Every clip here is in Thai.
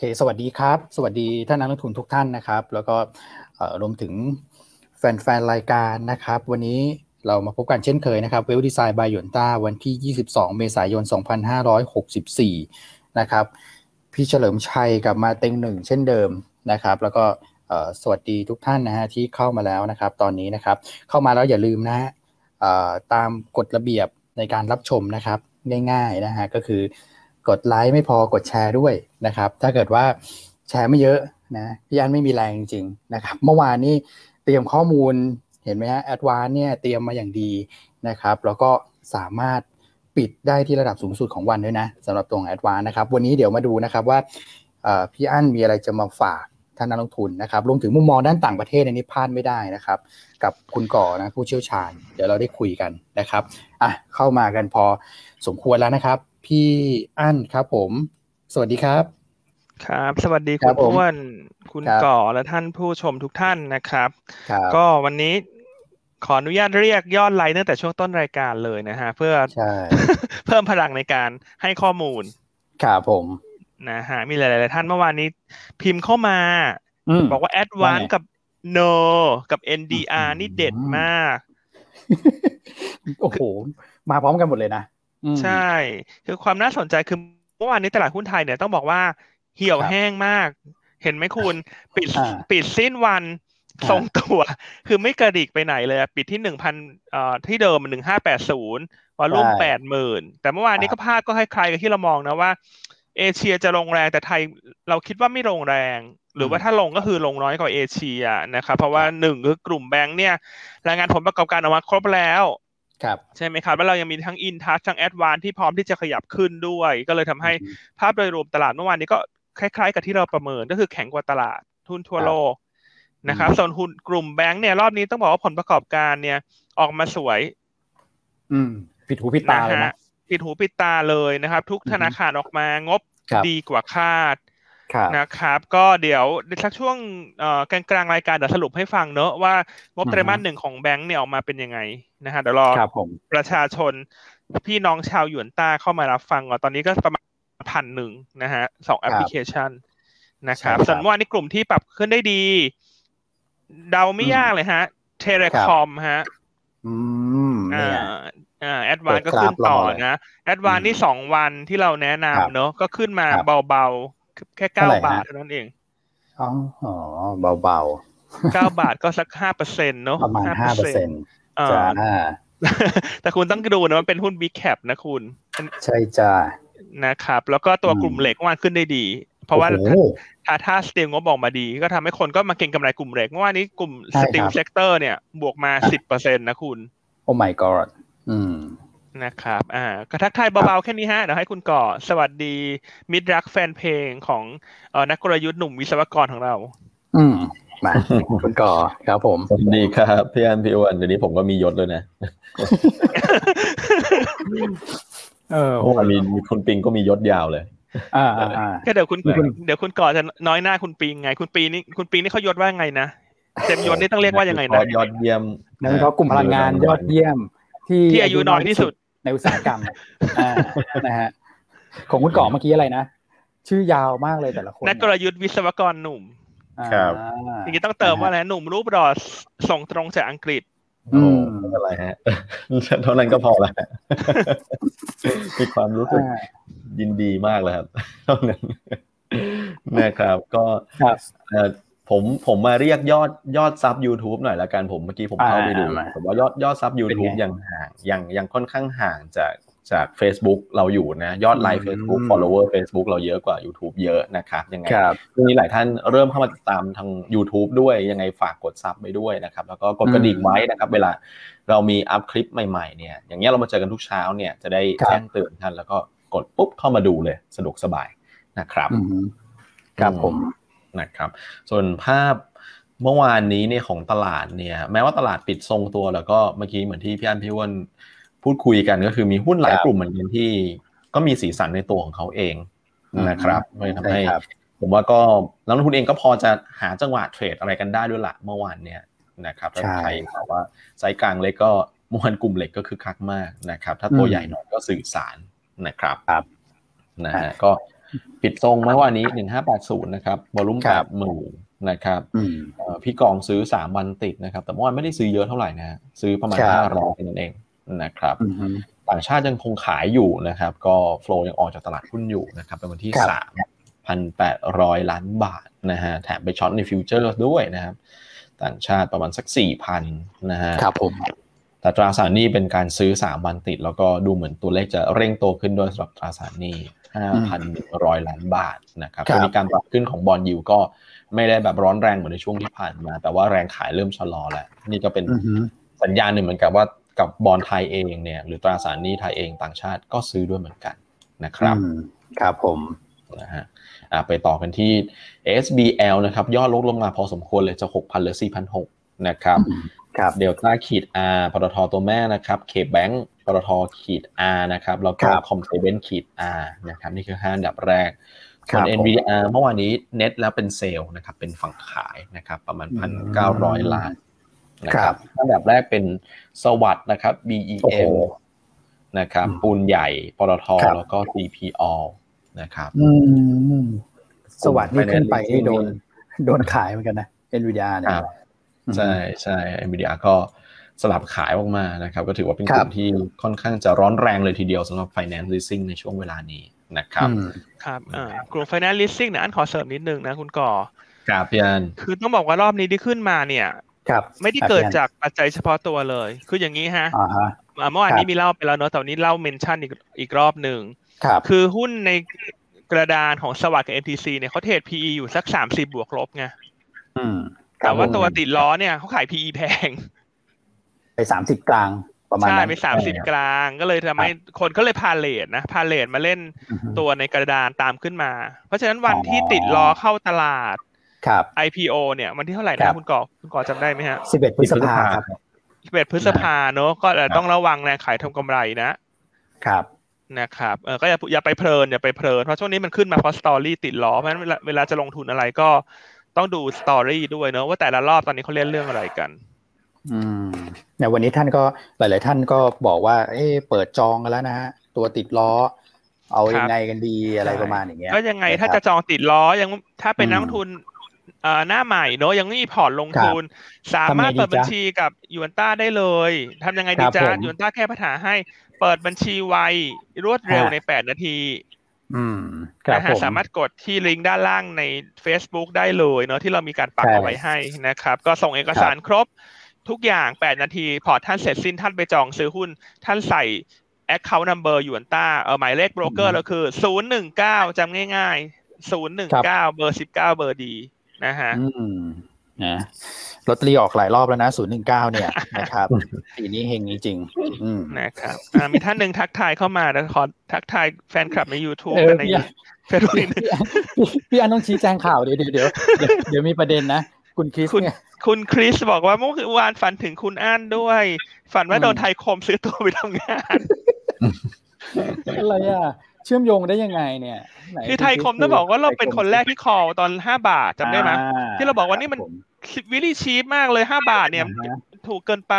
ค สวัสดีครับ สวัสดีท่านนักลงทุนทุกท่านนะครับ แล้วก็รวมถึงแฟนๆ รายการนะครับ วันนี้เรามาพบกันเช่นเคยนะครับเวลดีไซน์บายหยนต้าวันที่ 22 เมษายน 2564 นะครับ พี่เฉลิมชัยกลับมาเต็งหนึ่งเช่นเดิมนะครับ แล้วก็สวัสดีทุกท่านนะฮะที่เข้ามาแล้วนะครับ ตอนนี้นะครับ เข้ามาแล้วอย่าลืมนะฮะตามกฎระเบียบในการรับชมนะครับ ง่ายๆนะฮะก็คือ กดไลค์ไม่พอกดแชร์ด้วยนะครับ ถ้าเกิดว่าแชร์ไม่เยอะนะพี่อันไม่มีแรงจริงๆนะครับ เมื่อวานนี้เตรียมข้อมูลเห็นไหมฮะแอดวานเนี่ยเตรียมมาอย่างดีนะครับ แล้วก็สามารถปิดได้ที่ระดับสูงสุดของวันด้วยนะสำหรับตัวของแอดวานนะครับ วันนี้เดี๋ยวมาดูนะครับว่าพี่อั้นมีอะไรจะมาฝากท่านนักลงทุนนะครับรวมถึงมุมมองด้านต่างประเทศในนี้พลาดไม่ได้นะครับ กับคุณก่อนะผู้เชี่ยวชาญ เดี๋ยวเราได้คุยกันนะครับอะเข้ามากันพอสมควรแล้วนะครับ พี่อั้นครับผม สวัสดีครับ ครับ สวัสดีคุณอ้วน คุณก่อและท่านผู้ชมทุกท่านนะครับ ก็วันนี้ขออนุญาตเรียกยอดไลน์ตั้งแต่ช่วงต้นรายการเลยนะฮะ เพื่อเพิ่มพลังในการให้ข้อมูลครับผมนะฮะมีหลาย ๆ ท่านเมื่อวานนี้ พิมพ์เข้ามา บอกว่าแอดวานกับ no กับ NDR นี่เด็ดมาก โอ้โห มาพร้อมกันหมดเลยนะ ใช่ คือความน่าสนใจคือเมื่อวานนี้ตลาดหุ้นไทยเนี่ยต้องบอกว่าเหี่ยวแห้งมาก เห็นไหมคุณปิดปิดสิ้นวันทรงตัว คือไม่กระดิกไปไหนเลย ปิดที่หนึ่งพันเอ่อที่เดิมหนึ่งห้าแปดศูนย์วอลุ่มแปดหมื่นแต่เมื่อวานนี้ก็ภาพก็คล้ายๆกับที่เรามองนะว่า เอเชียจะลงแรงแต่ไทยเราคิดว่าไม่ลงแรง หรือว่าถ้าลงก็คือลงน้อยกว่าเอเชียนะครับเพราะว่าหนึ่งคือกลุ่มแบงค์เนี่ยรายงานผลประกอบการออกมาครบแล้ว ครับใช่ไหมครับว่าเรายังมีทั้งอินทัชทั้งแอดวานที่พร้อมที่จะขยับขึ้นด้วย ก็เลยทำให้ภาพโดยรวมตลาดเมื่อวานนี้ก็คล้ายๆ กับที่เราประเมินก็คือแข็งกว่าตลาดทุนทั่วโลกนะครับส่วนหุ้นกลุ่มแบงค์เนี่ยรอบนี้ต้องบอกว่าผลประกอบการเนี่ย ออกมาสวย อืมผิดหูผิดตาเลยนะผิดหูผิดตาเลยนะครับ ทุกธนาคารออกมางบดีกว่าคาด นะครับ ก็เดี๋ยวสักช่วงกลางกลางรายการเดี๋ยวสรุปให้ฟังเนอะว่างบไตรมาสหนึ่งของแบงก์เนี่ยออกมาเป็นยังไงนะฮะเดี๋ยวรอประชาชนพี่น้องชาวหยวนต้าเข้ามารับฟังก่อนตอนนี้ก็ประมาณพันหนึ่งนะฮะสองแอปพลิเคชันนะครับส่วนว่านี่กลุ่มที่ปรับขึ้นได้ดี เดาไม่ยากเลยฮะ เทเลคอมฮะอืมอ่าอ่า Advance ก็ขึ้นต่อนะ Advance นี่สองวันที่เราแนะนำเนอะก็ขึ้นมาเบาๆ แค่เก้าบาทเท่านั้นเองอ๋อเบาๆเก้าบาทก็สักห้าเปอร์เซ็นต์เนอะประมาณห้าเปอร์เซ็นต์จ้าแต่คุณต้องดูนะมันเป็นหุ้น big cap นะคุณ ใช่จ้านะครับ แล้วก็ตัวกลุ่มเหล็กวันขึ้นได้ดี เพราะว่าถ้าถ้า steel งบออกมาดี ก็ทำให้คนก็มาเก็งกำไรกลุ่มเหล็กเมื่อวานนี้กลุ่มsteel sector เนี่ยบวกมาสิบเปอร์เซ็นต์นะคุณ oh my god อืม นะครับ อ่าก็ทักทายเบาๆแค่นี้ฮะ เดี๋ยวให้คุณก่อ สวัสดี มิตรรักแฟนเพลงของเออนักกลยุทธ์หนุ่มวิศวกรของเรา อืม มา คุณก่อครับผม สวัสดีครับพี่อันพี่อ้วนเดี๋ยวนี้ผมก็มียศเลยนะ เออโอ้มีคุณปิงก็มียศยาวเลย อ่าอ่าแค่เดี๋ยวคุณเดี๋ยวคุณก่อจะน้อยหน้าคุณปิงไง คุณปีนี่คุณปีนี่เขายศว่าไงนะ เต็มยศนี่ต้องเรียกว่ายังไงนะ ยอดเยี่ยมนั่นเพราะกลุ่มพลังงานยอดเยี่ยม ที่ที่อายุน้อยที่สุดในอุตสาหกรรมนะฮะของคุณก่อเมื่อกี้อะไรนะ ชื่อยาวมากเลยแต่ละคนนักกลยุทธ์วิศวกรหนุ่มครับอย่างนี้ต้องเติมว่าอะไรหนุ่มรูปรอส่งตรงจากอังกฤษโอ้ไม่เป็นไรฮะเท่านั้นก็พอแล้วมีความรู้สึกยินดีมากเลยครับเท่านั้นนะครับ ก็ ผมผมมาเรียกยอดยอดซับ YouTube หน่อยละกันผมเมื่อกี้ผมเข้าไปดูผมว่ายอดยอดซับ YouTube ยังห่างยังยังค่อนข้างห่างจากจาก Facebook เราอยู่นะยอดไลค์ Facebook follower Facebook เราเยอะกว่า YouTube เยอะนะครับยังไงทีนี้หลายท่านเริ่มเข้ามาติดตามทาง YouTube ด้วยยังไงฝากกดซับไปด้วยนะครับแล้วก็กดกระดิ่งไว้นะครับเวลาเรามีอัพคลิปใหม่ๆเนี่ยอย่างเงี้ยเรามาเจอกันทุกเช้าเนี่ยจะได้แจ้งเตือนท่านแล้วก็กดปุ๊บเข้ามาดูเลยสะดวกสบายนะครับครับผม นะครับส่วนภาพเมื่อวานนี้เนี่ยของตลาดเนี่ยแม้ว่าตลาดปิดทรงตัวแล้วก็เมื่อกี้เหมือนที่พี่อันพี่วนพูดคุยกันก็คือมีหุ้นหลายกลุ่มเหมือนกันที่ ก็มีสีสันในตัวของเขาเองนะครับเลยทำให้ผมว่าก็นักลงทุนเองก็พอจะหาจังหวะเทรดอะไรกันได้ด้วยละเมื่อวานเนี่ยนะครับถ้าใครบอกว่าไซส์กลางเล็กก็มวนกลุ่มเล็กก็คือคักมากนะครับ ถ้าตัวใหญ่หน่อยก็สื่อสารนะครับครับนะฮะก็ ปิดทรงเมื่อวานนี้หนึ่งห้าแปดศูนย์นะครับวอลุ่มแปดหมื่นนะครับพี่กองซื้อสามวันติดนะครับ แต่เมื่อวานไม่ได้ซื้อเยอะเท่าไหร่นะซื้อประมาณห้าร้อยนั่นเองนะครับต่างชาติยังคงขายอยู่นะครับ ก็โฟล์ยังออกจากตลาดหุ้นอยู่นะครับเป็นวันที่สามพันแปดร้อยล้านบาทนะฮะแถมไป short ใน futures ด้วยนะครับ ต่างชาติประมาณสักสี่พันนะฮะครับผมแต่ตราสารหนี้เป็นการซื้อสามวันติด แล้วก็ดูเหมือนตัวเลขจะเร่งโตขึ้นด้วยสำหรับตราสารหนี้ ห้าพันร้อยล้านบาทนะครับมีการปรับขึ้นของ bond yield ก็ไม่ได้แบบร้อนแรงเหมือนในช่วงที่ผ่านมา แต่ว่าแรงขายเริ่มชะลอแล้ว นี่ก็เป็นสัญญาณหนึ่งเหมือนกับว่ากับบอลไทยเองเนี่ย หรือตราสารหนี้ไทยเองต่างชาติก็ซื้อด้วยเหมือนกันนะครับครับผมนะฮะไปต่อกันที่ SBL นะครับยอดลดลงมาพอสมควรเลยจาก6,000เหลือ4,600นะครับครับเดลต้าขีด R ปตทตัวแม่นะครับเคแบงก์ ปตทขีด R นะครับแล้วก็คอมเซเบนขีด R นะครับนี่คือห้าอันดับแรกส่วน NVDR เมื่อวานนี้เน็ตแล้วเป็นเซลล์นะครับเป็นฝั่งขายนะครับประมาณพันเก้าร้อยล้านนะครับอันดับแรกเป็นสวัสด์นะครับ BEM นะครับปูนใหญ่ปตทแล้วก็ CPO นะครับสวัสด์นี่ขึ้นไปนี่โดนโดนขายเหมือนกันนะ NVDR เนี่ยใช่ใช่ NVIDIA ก็ สลับขายออกมานะครับ ก็ถือว่าเป็นกลุ่มที่ค่อนข้างจะร้อนแรงเลยทีเดียวสำหรับ finance leasing ในช่วงเวลานี้นะครับครับกลุ่ม finance leasing เนี่ยอันขอเสริมนิดนึงนะคุณก่อครับพี่อันคือต้องบอกว่ารอบนี้ที่ขึ้นมาเนี่ยครับไม่ได้เกิดจากปัจจัยเฉพาะตัวเลย คืออย่างนี้ฮะเมื่อวานนี้มีเล่าไปแล้วเนอะแต่วันนี้เล่าเมนชั่นอีกอีกรอบหนึ่งคือหุ้นในกระดานของสวัสด์กับ MTC เนี่ยเขาเทรด PE อยู่สักสามสิบบวกลบไงแต่ว่าตัวติดล้อเนี่ยเขาขาย PE แพง ไปสามสิบกลางประมาณใช่ไปสามสิบกลางก็เลยทำให้คนก็เลยพาเลทนะพาเลทมาเล่นตัวในกระดานตามขึ้นมา เพราะฉะนั้นวันที่ติดล้อเข้าตลาดครับ IPO เนี่ยวันที่เท่าไหร่นะคุณกอคุณกอจำได้ไหมฮะสิบเอ็ดพฤษภาครับสิบเอ็ดพฤษภาเนอะก็ต้องระวังแรงขายทำกำไรนะครับนะครับเออก็อย่าอย่าไปเพลินอย่าไปเพลินเพราะช่วงนี้มันขึ้นมาเพราะสตอรี่ติดล้อเพราะฉะนั้นเวลาจะลงทุนอะไรก็ต้องดูสตอรี่ด้วยเนอะว่าแต่ละรอบตอนนี้เขาเล่นเรื่องอะไรกัน อืมเนี่ยวันนี้ท่านก็หลาย ๆ ท่านก็บอกว่า เอ๊เปิดจองกันแล้วนะฮะตัวติดล้อ เอายังไงกันดีอะไรประมาณอย่างเงี้ยก็ยังไงถ้าจะจองติดล้อยังถ้าเป็นนักลงทุนอ่าหน้าใหม่เนอะยังไม่มีพอร์ตลงทุน สามารถเปิดบัญชีกับหยวนต้าได้เลยทำยังไงดีจ้าหยวนต้าแก้ปัญหาให้ เปิดบัญชีไวรวดเร็วในแปดนาทีนะฮะสามารถกดที่ลิงก์ด้านล่างใน Facebook ได้เลยเนาะที่เรามีการปักเอาไว้ให้นะครับ ก็ส่งเอกสารครบ ทุกอย่าง 8 นาที พอท่านเสร็จสิ้นท่านไปจองซื้อหุ้น ท่านใส่ Account Number ยวนต้าเออหมายเลขโบรกเกอร์เราคือ 019จำง่าย ๆ 019 เบอร์ 19 เบอร์ดีนะฮะนะลอตเตอรี่ออกหลายรอบแล้วนะศูนย์หนึ่งเก้าเนี่ยนะครับปีนี้เฮงจริงๆนะครับมีท่านหนึ่งทักทายเข้ามาแล้วขอทักทายแฟนคลับใน YouTube ในเฟซบุ๊กพี่อันต้องชี้แจงข่าวเดี๋ยวเดี๋ยวเดี๋ยวมีประเด็นนะ คุณคริสเนี่ยคุณคริสบอกว่าเมื่อวานฝันถึงคุณอันด้วย ฝันว่าโดนไทยคมซื้อตัวไปทำงาน อะไรอะ เชื่อมโยงได้ยังไงเนี่ย คือไทยคมต้องบอกว่าเราเป็นคนแรกที่ call ตอนห้าบาทจำได้ไหมที่เราบอกว่านี่มัน really cheap มากเลยห้าบาทเนี่ย ถูกเกินไป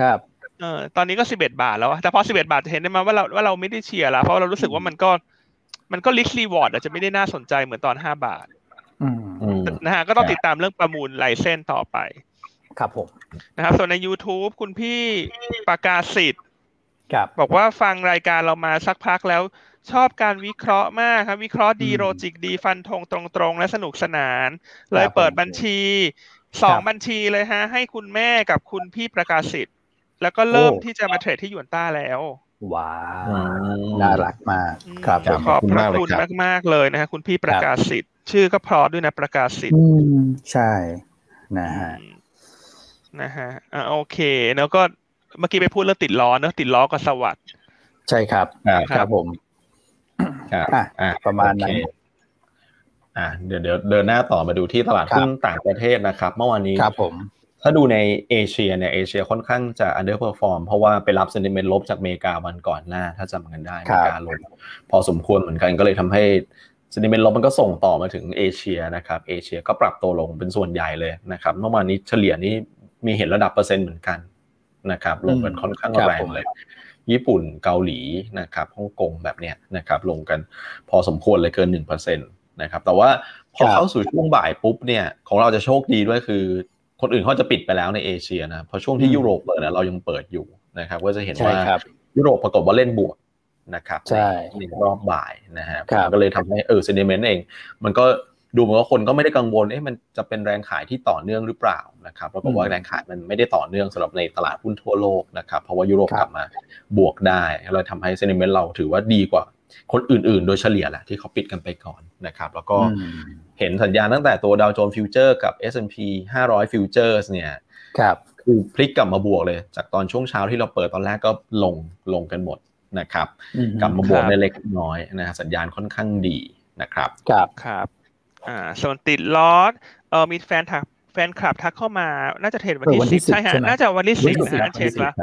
ครับเออตอนนี้ก็สิบเอ็ดบาทแล้วแต่พอสิบเอ็ดบาทจะเห็นได้ไหมว่าเราว่าเราไม่ได้เชียร์แล้วเพราะเรารู้สึกว่ามันก็ มันก็ risk reward อาจจะไม่ได้น่าสนใจเหมือนตอนห้าบาท นะฮะก็ต้องติดตามเรื่องประมูล license ต่อไป ครับผมนะครับ ส่วนใน YouTube คุณพี่ประกาศสิทธิ์บอกว่าฟังรายการเรามาสักพักแล้ว ชอบการวิเคราะห์มากครับ วิเคราะห์ดี logic ดีฟันธงตรงๆ และสนุกสนาน เลยเปิดบัญชีสองบัญชีเลยฮะ ให้คุณแม่กับคุณพี่ประกาศสิทธิ์แล้วก็เริ่มที่จะมาเทรดที่หยวนต้าแล้วว้าวน่ารักมาก ครับขอบพระคุณมากมากเลยนะฮะคุณพี่ประกาศสิทธิ์ ชื่อก็พอด้วยนะประกาศสิทธิ์ใช่นะฮะนะฮะอ่าโอเค แล้วก็เมื่อกี้ไปพูดเรื่องติดล้อเนอะติดล้อกับสวัสด์ใช่ครับครับผมครับอ่าประมาณนั้นอ่าเดี๋ยวเดี๋ยวเดินหน้าต่อมาดูที่ตลาดหุ้นต่างประเทศนะครับ เมื่อวานนี้ครับผมถ้าดูในเอเชียเนี่ยเอเชียค่อนข้างจะ underperform เพราะว่าไปรับเซนติเมนต์ลบจากอเมริกาวันก่อนหน้า ถ้าจำกันได้อเมริกาลงพอสมควรเหมือนกันก็เลยทำให้เซนติเมนต์ลบมันก็ส่งต่อมาถึงเอเชียนะครับเอเชียก็ปรับตัวลงเป็นส่วนใหญ่เลยนะครับเมื่อวานนี้เฉลี่ยนี้มีเห็นระดับเปอร์เซ็นต์เหมือนกันนะครับลงกันค่อนข้างแรงเลย ญี่ปุ่นเกาหลีนะครับฮ่องกงแบบเนี้ยนะครับลงกันพอสมควรเลยเกิน1%นะครับแต่ว่าพอเข้าสู่ช่วงบ่ายปุ๊บเนี่ยของเราจะโชคดีด้วยคือ คนอื่นเขาจะปิดไปแล้วในเอเชียนะเพราะช่วงที่ยุโรปเปิดนะเรายังเปิดอยู่นะครับก็จะเห็นว่ายุโรปปรากฏว่าเล่นบวก นะครับในรอบบ่ายนะฮะก็เลยทำให้เออ sentiment เอง มันก็ดูเหมือนว่าคนก็ไม่ได้กังวลเอ๊ะมันจะเป็นแรงขายที่ต่อเนื่องหรือเปล่านะครับแล้วก็ว่าแรงขายมันไม่ได้ต่อเนื่องสำหรับในตลาดหุ้นทั่วโลกนะครับเพราะว่ายุโรปกลับมาบวกได้เลยทำให้ sentiment เราถือว่าดีกว่าคนอื่นๆ โดยเฉลี่ยแหละที่เขาปิดกันไปก่อนนะครับแล้วก็เห็นสัญญาณตั้งแต่ตัวดาวโจนส์ฟิวเจอร์กับ S&P 500 futures เนี่ยครับคือพลิกกลับมาบวกเลย จากตอนช่วงเช้าที่เราเปิดตอนแรกก็ลงลงกันหมด นะครับกลับมาบวกในเล็กน้อยนะสัญญาณค่อนข้างดีนะครับครับครับอ่าส่วนติดล้อเออมีแฟนทักแฟนคลับทักเข้ามา น่าจะเทรดวันที่สิบใช่ฮะน่าจะวันที่สิบนะฮะเช็คแล้ว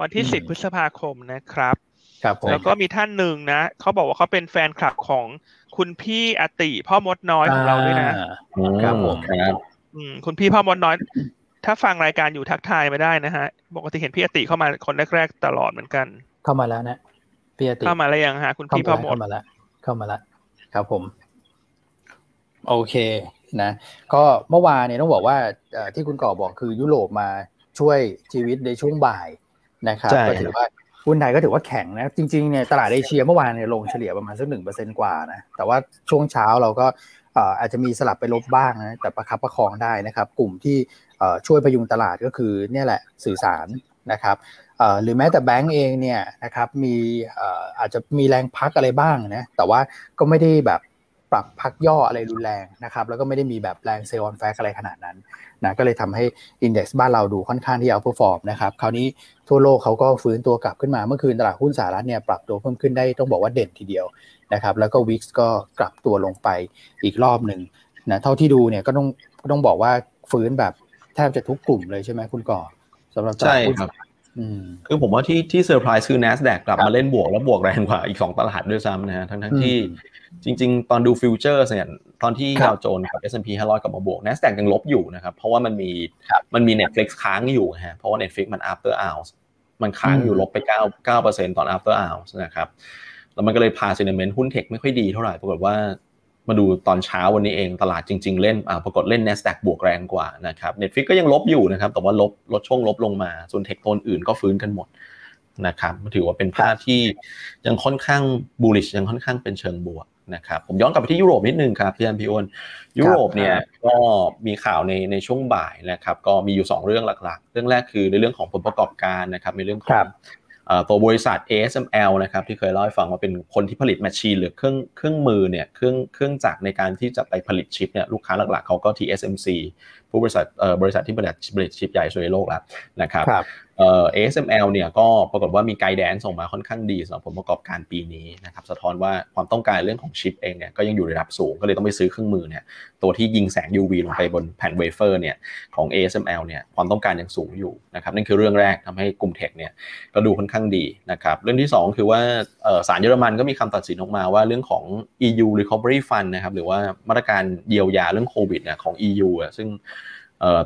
วันที่สิบพฤษภาคมนะครับครับแล้วก็มีท่านหนึ่งนะเขาบอกว่าเขาเป็นแฟนคลับของคุณพี่อติพ่อมดน้อยของเราด้วยนะครับผมครับอืมคุณพี่พ่อมดน้อย ถ้าฟังรายการอยู่ทักทายมาได้นะฮะปกติเห็นพี่อติเข้ามาคนแรกๆตลอดเหมือนกัน เข้ามาแล้วนะ พี่อติเข้ามาแล้วยังฮะคุณพี่พ่อมดเข้ามาแล้วเข้ามาแล้วครับผม โอเคนะ ก็เมื่อวานเนี่ยต้องบอกว่าที่คุณก่อบอกคือยุโรปมาช่วยชีวิตในช่วงบ่ายนะครับก็ถือว่าหุ้นไทยก็ถือว่าแข็งนะ จริงๆเนี่ยตลาดเอเชียเมื่อวานเนี่ยลงเฉลี่ยประมาณสักหนึ่งเปอร์เซ็นกว่านะ แต่ว่าช่วงเช้าเราก็อาจจะมีสลับไปลบบ้างนะ แต่ประคับประคองได้นะครับ กลุ่มที่ช่วยพยุงตลาดก็คือเนี่ยแหละสื่อสาร นะครับหรือแม้แต่แบงก์เองเนี่ยนะครับมีอาจจะมีแรงพักอะไรบ้างนะแต่ว่าก็ไม่ได้แบบปรับพักย่ออะไรรุนแรงนะครับแล้วก็ไม่ได้มีแบบแรง sell on fact อะไรขนาดนั้นนะก็เลยทำให้index บ้านเราดูค่อนข้างที่ outperform นะครับคราวนี้ทั่วโลกเขาก็ฟื้นตัวกลับขึ้นมาเมื่อคืนตลาดหุ้นสหรัฐเนี่ยปรับตัวเพิ่มขึ้นได้ต้องบอกว่าเด่นทีเดียวนะครับแล้วก็ VIX ก็กลับตัวลงไปอีกรอบหนึ่งนะเท่าที่ดูเนี่ยก็ต้องต้องบอกว่าฟื้นแบบแทบจะทุกกลุ่มเลยใช่ไหมคุณก่อ สำหรับตลาดหุ้นคือผมว่าที่ที่เซอร์ไพรส์คือ NASDAQ กลับมาเล่นบวกแล้วบวกแรงกว่าอีก 2 ตลาดด้วยซ้ำนะฮะทั้งทั้งที่จริง ๆ ตอนดูฟิวเจอร์เนี่ยตอนที่ดาวโจนส์กับ S&P 500 กลับมาบวก NASDAQ ยังลบอยู่นะครับ เพราะว่ามันมีมันมี Netflix ค้างอยู่ฮะเพราะว่า Netflix มัน after hours มันค้างอยู่ลบไป 9 9%ตอน after hours นะครับแล้วมันก็เลยพา sentiment หุ้น tech ไม่ค่อยดีเท่าไหร่ปรากฏว่า มาดูตอนเช้าวันนี้เองตลาดจริง ๆ เล่นอ่าปรากฏเล่น NASDAQ บวกแรงกว่านะครับ Netflix ก็ยังลบอยู่นะครับ แต่ว่าลบลดช่วงลบลงมา ส่วน tech ตัวอื่นก็ฟื้นกันหมดนะครับถือว่าเป็นภาพที่ยังค่อนข้างบูลลิชยังค่อนข้างเป็นเชิงบวกนะครับผมย้อนกลับไปที่ยุโรปนิดนึงครับพี่อันพี่อ้นยุโรปเนี่ยก็มีข่าวในในช่วงบ่ายนะครับก็มีอยู่ 2 เรื่องหลักๆ เรื่องแรกคือในเรื่องของผลประกอบการนะครับในเรื่องของ ตัวบริษัท ASML นะครับที่เคยเล่าให้ฟังว่าเป็นคนที่ผลิตแมชชีนหรือเครื่องเครื่องมือเนี่ยเครื่องเครื่องจักรในการที่จะไปผลิตชิปเนี่ยลูกค้าหลักๆเขาก็ TSMC ผู้บริษัทเอ่อบริษัทที่ผลิตผลิตชิปใหญ่สุดในโลกแล้วนะครับเอ่อ ASML เนี่ยก็ปรากฏว่ามีไกด์แดนส่งมาค่อนข้างดีสำหรับผลประกอบการปีนี้นะครับสะท้อนว่าความต้องการเรื่องของชิปเองเนี่ยก็ยังอยู่ในระดับสูงก็เลยต้องไปซื้อเครื่องมือเนี่ยตัวที่ยิงแสง UV ลงไปบนแผ่นเวเฟอร์เนี่ยของ ASML เนี่ยความต้องการยังสูงอยู่นะครับนั่นคือเรื่องแรกทำให้กลุ่มเทคเนี่ยก็ดูค่อนข้างดีนะครับเรื่องที่ 2 คือว่าศาลเยอรมันก็มีคำตัดสินออกมาว่าเรื่องของ EU Recovery Fund นะครับหรือว่ามาตรการเยียวยาเรื่องโควิดเนี่ยของ EU อะซึ่ง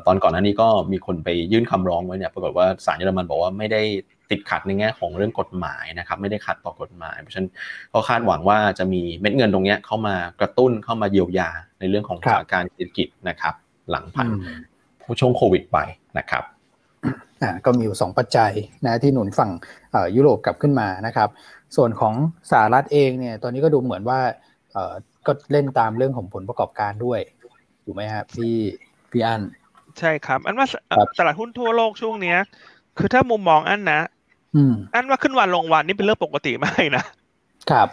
ตอนก่อนหน้านี้ก็มีคนไปยื่นคำร้องไว้เนี่ยปรากฏว่าศาลเยอรมันบอกว่าไม่ได้ติดขัดในแง่ของเรื่องกฎหมายนะครับไม่ได้ขัดต่อกฎหมาย เพราะฉะนั้นก็คาดหวังว่าจะมีเม็ดเงินตรงนี้เข้ามากระตุ้นเข้ามาเยียวยาในเรื่องของสถานการณ์เศรษฐกิจนะครับ หลังผ่านผู้ช่วงโควิดไปนะครับก็มีอยู่สองปัจจัยนะที่หนุนฝั่งยุโรปกลับขึ้นมานะครับ ส่วนของสหรัฐเองเนี่ยตอนนี้ก็ดูเหมือนว่าก็เล่นตามเรื่องของผลประกอบการด้วยถูกไหมครับพี่พี่อัน ใช่ครับ อันว่าตลาดหุ้นทั่วโลกช่วงเนี้ย คือถ้ามุมมองอันนะอันว่าขึ้นวันลงวันนี่เป็นเรื่องปกติไม่นะครับ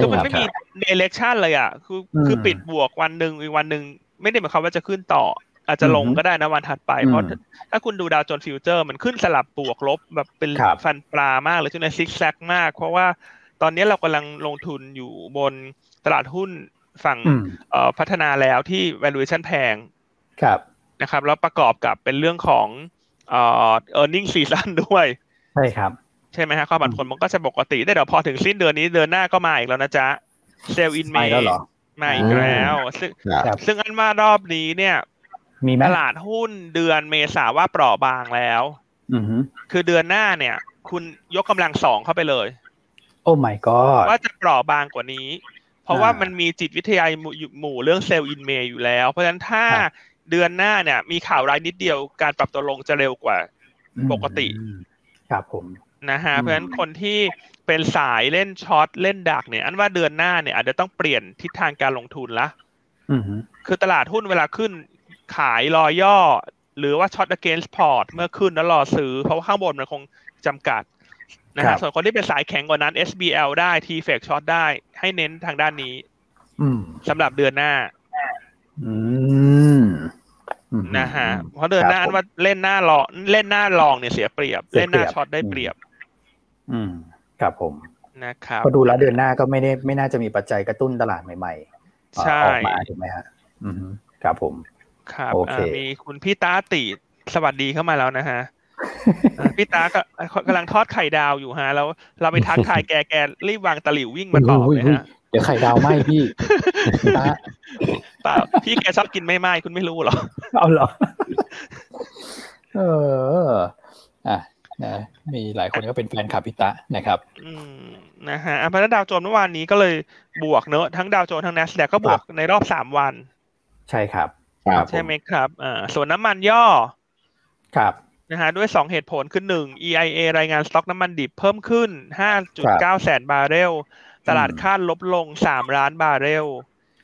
คือมันไม่มี direction เลยอะ คือคือปิดบวกวันหนึ่งอีกวันหนึ่งไม่ได้หมายความว่าจะขึ้นต่อ อาจจะลงก็ได้นะวันถัดไป เพราะถ้าคุณดูดาวโจนส์ futures มันขึ้นสลับบวกลบแบบเป็นฟันปลามากเลยช่วงนี้ซิกแซกมาก เพราะว่าตอนนี้เรากำลังลงทุนอยู่บนตลาดหุ้นฝั่งพัฒนาแล้วที่ valuation แพงครับ นะครับแล้วประกอบกับเป็นเรื่องของเอ่อ earning season ด้วยใช่ครับ ใช่ไหมฮะความผันผวนมันก็จะปกติได้เดี๋ยวพอถึงสิ้นเดือนนี้เดือนหน้าก็มาอีกแล้วนะจ๊ะเซลล์อินเมย์มาอีกแล้ว ซึ่งซึ่งอันว่ารอบนี้เนี่ยมีตลาดหุ้นเดือนเมษาว่าเปราะบางแล้วคือเดือนหน้าเนี่ย คุณยกกำลังสองเข้าไปเลย oh my god ว่าจะเปราะบางกว่านี้ เพราะว่ามันมีจิตวิทยาหมู่เรื่อง sell in May อยู่แล้ว เพราะฉะนั้นถ้า เดือนหน้าเนี่ย มีข่าวร้ายนิดเดียวการปรับตัวลงจะเร็วกว่าปกติ ครับผมนะฮะเพราะฉะนั้นคนที่เป็นสายเล่น short เล่นดักเนี่ย อันว่าเดือนหน้าเนี่ยอาจจะต้องเปลี่ยนทิศทางการลงทุนละคือตลาดหุ้นเวลาขึ้นขายรอย่อ หรือว่าช็อต against port เมื่อขึ้นแล้วรอซื้อ เพราะว่าข้างบนมันคงจำกัดนะฮะส่วนคนที่เป็นสายแข็งกว่านั้น SBL ได้ T f e c ช็อตได้ ให้เน้นทางด้านนี้สำหรับเดือนหน้า นะฮะเพราะเดือนหน้าว่าเล่นหน้ารอเล่นหน้าลองเนี่ยเสียเปรียบ เล่นหน้าช็อตได้เปรียบ อืมครับผมนะครับก็ดูแล้วเดือนหน้าก็ไม่ได้ไม่น่าจะมีปัจจัยกระตุ้นตลาดใหม่ๆออกมาถูกไหมฮะอืมครับผมครับมีคุณพี่ตาติสวัสดีเข้ามาแล้วนะฮะพี่ตาก็กำลังทอดไข่ดาวอยู่ฮะ แล้วเราไปทักทายแกแกรีบวางตะหลิววิ่งมาตอบเลยฮะ เดี๋ยวไข่ดาวไหมพี่ตาเปล่าพี่แกชอบกินไม่ไหมคุณไม่รู้หรอ เอาเหรอ เออ อะนะมีหลายคนก็เป็นแฟนคลับพิตะนะครับ อืมนะฮะอันดาวโจนส์เมื่อวานนี้ก็เลยบวกเนอะทั้งดาวโจนทั้ง n นสแดกก็บวกในรอบสามวัน ใช่ครับ ใช่ไหมครับอ่าส่วนน้ำมันย่อ ครับนะฮะด้วยสองเหตุผลคือหนึ่ง EIA รายงานสต็อกน้ำมันดิบเพิ่มขึ้นห้าจุดเก้าแสนบาร์เรล ตลาดคาดลบลงสามล้านบาร์เรล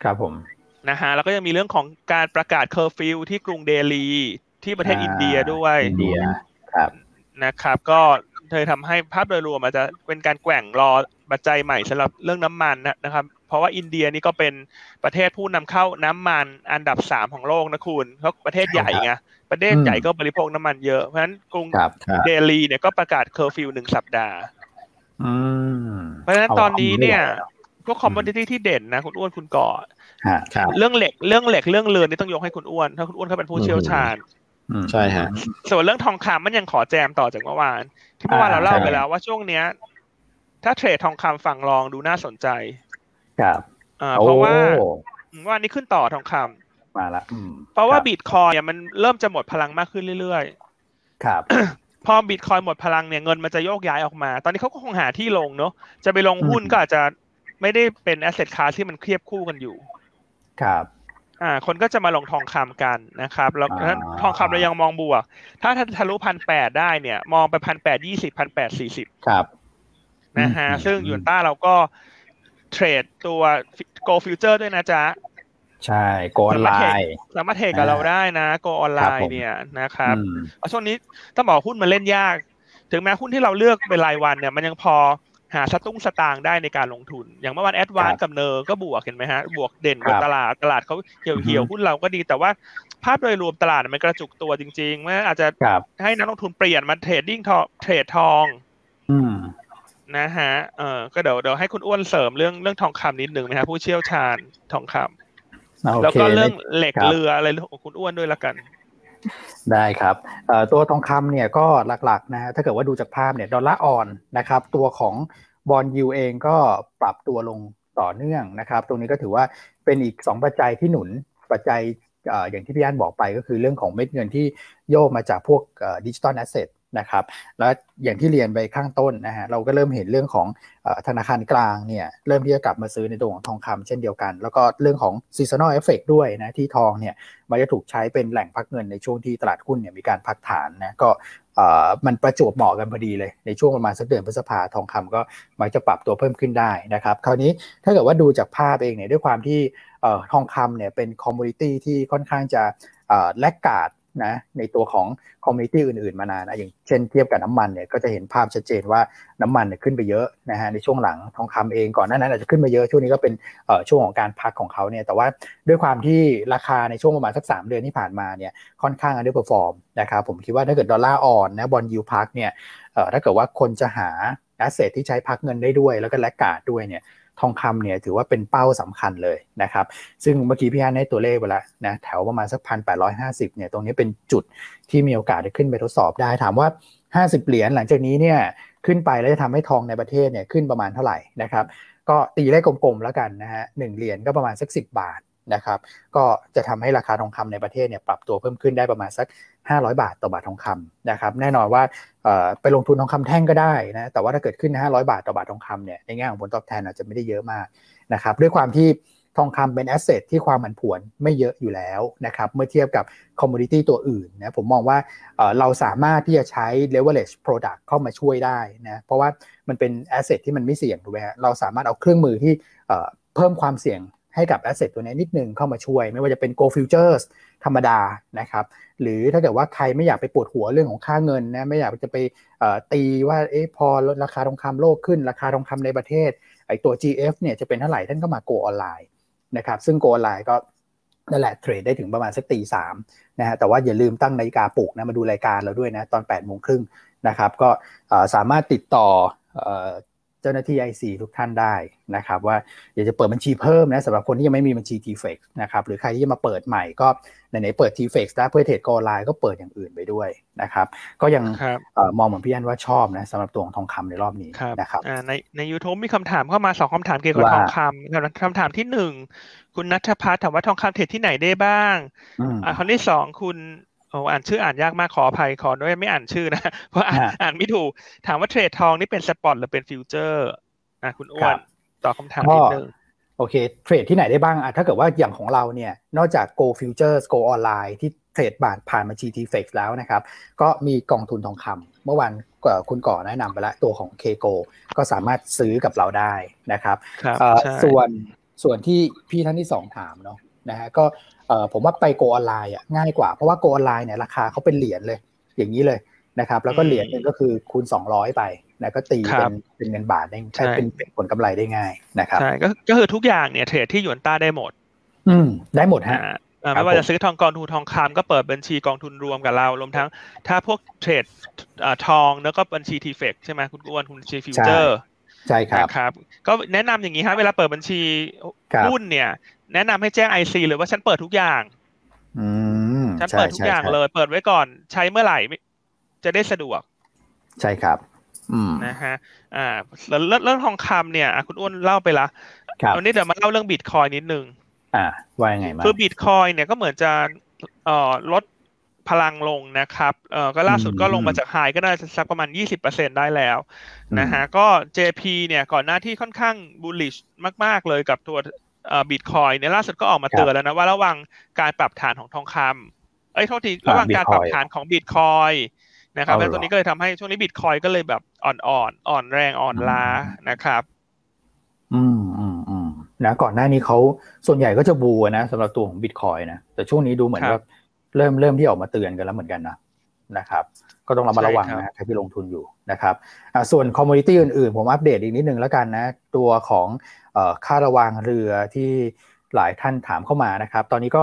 ครับผมนะฮะแล้วก็ยังมีเรื่องของการประกาศเคอร์ฟิวที่กรุงเดลีที่ประเทศอินเดียด้วยอินเดียครับนะครับ ก็เลยทำให้ภาพโดยรวมอาจจะเป็นการแกว่งรอปัจจัยใหม่สำหรับเรื่องน้ำมันนะครับ เพราะว่าอินเดียนี่ก็เป็นประเทศผู้นำเข้าน้ำมันอันดับสามของโลกนะคุณเพราะประเทศใหญ่ไงประเทศใหญ่ก็บริโภคน้ำมันเยอะเพราะฉะนั้นกรุงเดลีเนี่ยก็ประกาศเคอร์ฟิวหนึ่งสัปดาห์ เพราะฉะนั้นตอนนี้เนี่ยพวก commodity ที่เด่นนะคุณอ้วนคุณก่อเรื่องเหล็กเรื่องเหล็กเรื่องเรือนี่ต้องยกให้คุณอ้วนถ้าคุณอ้วนเขาเป็นผู้เชี่ยวชาญใช่ฮะส่วนเรื่องทองคำมันยังขอแจมต่อจากเมื่อวาน ที่เมื่อวานเราเล่าไปแล้วว่าช่วงเนี้ย ถ้าเทรดทองคำฝั่งรองดูน่าสนใจ ครับอ่าเพราะว่าว่านี้ขึ้นต่อทองคำมาละเพราะว่าบิตคอยเนี่ยมันเริ่มจะหมดพลังมากขึ้นเรื่อยๆ ครับ พอบิตคอยหมดพลังเนี่ยเงินมันจะโยกย้ายออกมา ตอนนี้เขาก็คงหาที่ลงเนาะจะไปลงหุ้นก็อาจจะไม่ได้เป็นแอสเซทคลาสที่มันเครียบคู่กันอยู่ ครับ อ่า คนก็จะมาลงทองคำกันนะครับ แล้วทองคำเรายังมองบวกถ้าถ้าทะลุพันแปดได้เนี่ย มองไปพันแปดยี่สิบพันแปดสี่สิบครับนะฮะซึ่งหยวนต้าเราก็เทรดตัวโกฟิวเจอร์ด้วยนะจ๊ะ ใช่ Gold Onlineสามารถเทรดกับเราได้นะ Gold Online เนี่ยนะครับช่วงนี้ต้องบอกหุ้นมันเล่นยาก ถึงแม้หุ้นที่เราเลือกเป็นรายวันเนี่ยมันยังพอหาสตุ้งสตางค์ได้ในการลงทุน อย่างเมื่อวาน ADVANC กับ NER ก็บวกเห็นไหมฮะ บวกเด่นกว่าตลาดตลาดเขาเหี่ยวเหี่ยวหุ้นเราก็ดีแต่ว่าภาพโดยรวมตลาดมันกระจุกตัวจริงๆว่าอาจจะให้นักลงทุนเปลี่ยนมา trading ทองเทรดทองนะฮะเออก็เดี๋ยวเดี๋ยวให้คุณอ้วนเสริมเรื่องเรื่องทองคำนิดหนึ่งนะฮะผู้เชี่ยวชาญทองคำ แล้วก็เรื่องเหล็กเรืออะไรของคุณอ้วนด้วยละกัน ได้ครับตัวทองคำเนี่ยก็หลักๆนะฮะถ้าเกิดว่าดูจากภาพเนี่ยดอลลาร์อ่อนนะครับ ตัวของ bond yield เองก็ปรับตัวลงต่อเนื่องนะครับ ตรงนี้ก็ถือว่าเป็นอีก 2 ปัจจัยที่หนุนปัจจัยอย่างที่พี่อันบอกไปก็คือเรื่องของเม็ดเงินที่โยกมาจากพวก digital asset นะครับ แล้วอย่างที่เรียนไปข้างต้นนะฮะเราก็เริ่มเห็นเรื่องของธนาคารกลางเนี่ยเริ่มที่จะกลับมาซื้อในตัวของทองคำเช่นเดียวกัน แล้วก็เรื่องของ seasonal effect ด้วยนะที่ทองเนี่ยมันจะถูกใช้เป็นแหล่งพักเงินในช่วงที่ตลาดหุ้นเนี่ยมีการพักฐานนะก็มันประจวบเหมาะกันพอดีเลย ในช่วงประมาณสักเดือนพฤษภาทองคำก็มักจะปรับตัวเพิ่มขึ้นได้นะครับคราวนี้ถ้าเกิดว่าดูจากภาพเองเนี่ยด้วยความที่ทองคำเนี่ยเป็น commodity ที่ค่อนข้างจะ laggard นะในตัวของ commodity อื่นๆมานานนะอย่างเช่นเทียบกับน้ำมันเนี่ยก็จะเห็นภาพชัดเจนว่าน้ำมันเนี่ยขึ้นไปเยอะนะฮะในช่วงหลังทองคำเองก่อนหน้านั้นอาจจะขึ้นมาเยอะช่วงนี้ก็เป็นช่วงของการพักของเขาเนี่ยแต่ว่าด้วยความที่ราคาในช่วงประมาณสัก 3 เดือนที่ผ่านมาเนี่ยค่อนข้าง underperform นะครับผมคิดว่าถ้าเกิดดอลลาร์อ่อนนะ bond yield พักเนี่ยถ้าเกิดว่าคนจะหา asset ที่ใช้พักเงินได้ด้วยแล้วก็ laggard ด้วยเนี่ย ทองคำเนี่ยถือว่าเป็นเป้าสำคัญเลยนะครับ ซึ่งเมื่อกี้พี่อันให้ตัวเลขไปแล้วนะแถวประมาณสักพันแปดร้อยห้าสิบเนี่ยตรงนี้เป็นจุดที่มีโอกาสจะขึ้นไปทดสอบได้ ถามว่าห้าสิบเหรียญหลังจากนี้เนี่ยขึ้นไปแล้วจะทำให้ทองในประเทศเนี่ยขึ้นประมาณเท่าไหร่นะครับ ก็ตีเลขกลมๆแล้วกันนะฮะหนึ่งเหรียญก็ประมาณสักสิบบาท นะครับก็จะทำให้ราคาทองคำในประเทศเนี่ยปรับตัวเพิ่มขึ้นได้ประมาณสัก 500 บาทต่อบาททองคำนะครับแน่นอนว่าไปลงทุนทองคำแท่งก็ได้นะแต่ว่าถ้าเกิดขึ้น 500 บาทต่อบาททองคำเนี่ยในแง่ของผลตอบแทนอาจจะไม่ได้เยอะมากนะครับด้วยความที่ทองคำเป็น asset ที่ความผันผวนไม่เยอะอยู่แล้วนะครับเมื่อเทียบกับ commodity ตัวอื่นนะผมมองว่าเราสามารถที่จะใช้ leverage product เข้ามาช่วยได้นะเพราะว่ามันเป็น asset ที่มันไม่เสี่ยงถูกไหมฮะเราสามารถเอาเครื่องมือที่เพิ่มความเสี่ยง ให้กับแอสเซทตัวนี้นิดนึงเข้ามาช่วย ไม่ว่าจะเป็น go futures ธรรมดานะครับหรือถ้าเกิดว่าใครไม่อยากไปปวดหัวเรื่องของค่าเงินนะไม่อยากจะไปตีว่าเอ๊ะพอราคาทองคำโลกขึ้น ราคาทองคำในประเทศไอตัว GF เนี่ยจะเป็นเท่าไหร่ท่านก็มา go ออนไลน์นะครับซึ่ง go ออนไลน์ก็นั่นแหละเทรดได้ถึงประมาณสักตีสามนะฮะแต่ว่าอย่าลืมตั้งนาฬิกาปลุกนะมาดูรายการเราด้วยนะตอน8ปดโมงครึ่งนะครับก็สามารถติดต่อ จ้าหน้าที่ IC ทุกท่านได้นะครับ ว่าอยากจะเปิดบัญชีเพิ่มนะสำหรับคนที่ยังไม่มีบัญชี t f e x นะครับหรือใครที่จะมาเปิดใหม่ก็ไหนๆเปิด t f e x ได้เพื่อเทรดกออนไลน์ก็เปิดอย่างอื่นไปด้วยนะครับก็ยังมองเหมือนพี่อันว่าชอบนะสำหรับตัวของทองคำในรอบนี้นะครับในใน u t u b e มีคำถามเข้ามาสองคำถามเกี่ยวกับทองคำคำถามที่หนึ่งคุณนัทพัฒน์ถามว่าทองคำเทรดที่ไหนได้บ้างอ่าคำที่สองคุณโอ้อ่านชื่ออ่านยากมากขออภัยขอด้วยไม่อ่านชื่อนะ เพราะอ่านไม่ถูก ถามว่าเทรดทองนี่เป็น spot หรือเป็นฟิวเจอร์อะคุณอ้วนตอบคำถามนิดนึงโอเคเทรดที่ไหนได้บ้างอะถ้าเกิดว่าอย่างของเราเนี่ย นอกจาก Gold Futures Gold Online ที่เทรดบาทผ่านมา GT Flex แล้วนะครับ ก็มีกองทุนทองคำเมื่อวันคุณก่อแนะนำไปแล้วตัวของ Keiko ก็สามารถซื้อกับเราได้นะครับส่วนส่วนที่พี่ท่านที่สองถามเนาะ นะฮะก็ผมว่าไป Gold Online อะง่ายกว่าเพราะว่า Gold Online เนี่ยราคาเขาเป็นเหรียญเลย อย่างนี้เลยนะครับ แล้วก็เหรียญหนึ่งก็คือคูณ 200 ไปนะก็ตีเป็นเป็นเงินบาทได้ใช้เป็นเป็นผลกำไรได้ง่ายนะครับใช่ก็ก็คือทุกอย่างเนี่ยเทรดที่หยวนต้าได้หมด อืมได้หมดฮะไม่ว่าจะซื้อทองกองทุนทองคำก็เปิดบัญชีกองทุนรวมกับเรารวมทั้ง ถ้าพวกเทรดทองแล้วก็บัญชี TFEX ใช่ไหมคุณอ้วนคุณชีฟิวเจอร์ ใช่ครับครับ ก็แนะนำอย่างนี้ฮะเวลาเปิดบัญชีหุ้นเนี่ย แนะนำให้แจ้ง IC หรือว่าฉันเปิดทุกอย่างฉันเปิดทุกอย่างเลย เปิดไว้ก่อน ใช้เมื่อไหร่จะได้สะดวก ใช่ครับนะฮะอ่าแล้วเรื่องทองคำเนี่ยคุณอ้วนเล่าไปละวันนี้เดี๋ยวมาเล่าเรื่องบิตคอยนิดนึง อ่าว่ายังไงมาคือบิตคอยเนี่ยก็เหมือนจะเอ่อลด พลังลงนะครับ เอ่อก็ล่าสุดก็ลงมาจากไฮก็น่าจะสักประมาณ 20%ได้แล้วนะฮะ ก็ JP เนี่ยก่อนหน้าที่ค่อนข้างบูลลิชมาก ๆ เลยกับตัวเอ่อบิตคอยน์เนี่ยล่าสุดก็ออกมาเตือนแล้วนะว่าระวังการปรับฐานของทองคำเอ้ยโทษทีระวังการปรับฐานของบิตคอยน์นะครับแล้วตัวนี้ก็เลยทำให้ช่วงนี้บิตคอยน์ก็เลยแบบอ่อนๆอ่อนแรงอ่อนล้านะครับ อืมอืมอืมนะก่อนหน้านี้เขาส่วนใหญ่ก็จะ bull นะสำหรับตัวของบิตคอยน์นะแต่ช่วงนี้ดูเหมือนว่า เริ่มเริ่มที่ออกมาเตือนกันแล้วเหมือนกันนะนะครับ ก็ต้องระมัดระวังนะใครที่ลงทุนอยู่นะครับส่วน commodity อื่นๆ ผมอัปเดตอีกนิดนึงแล้วกันนะ ตัวของค่าระวางเรือที่หลายท่านถามเข้ามานะครับ ตอนนี้ก็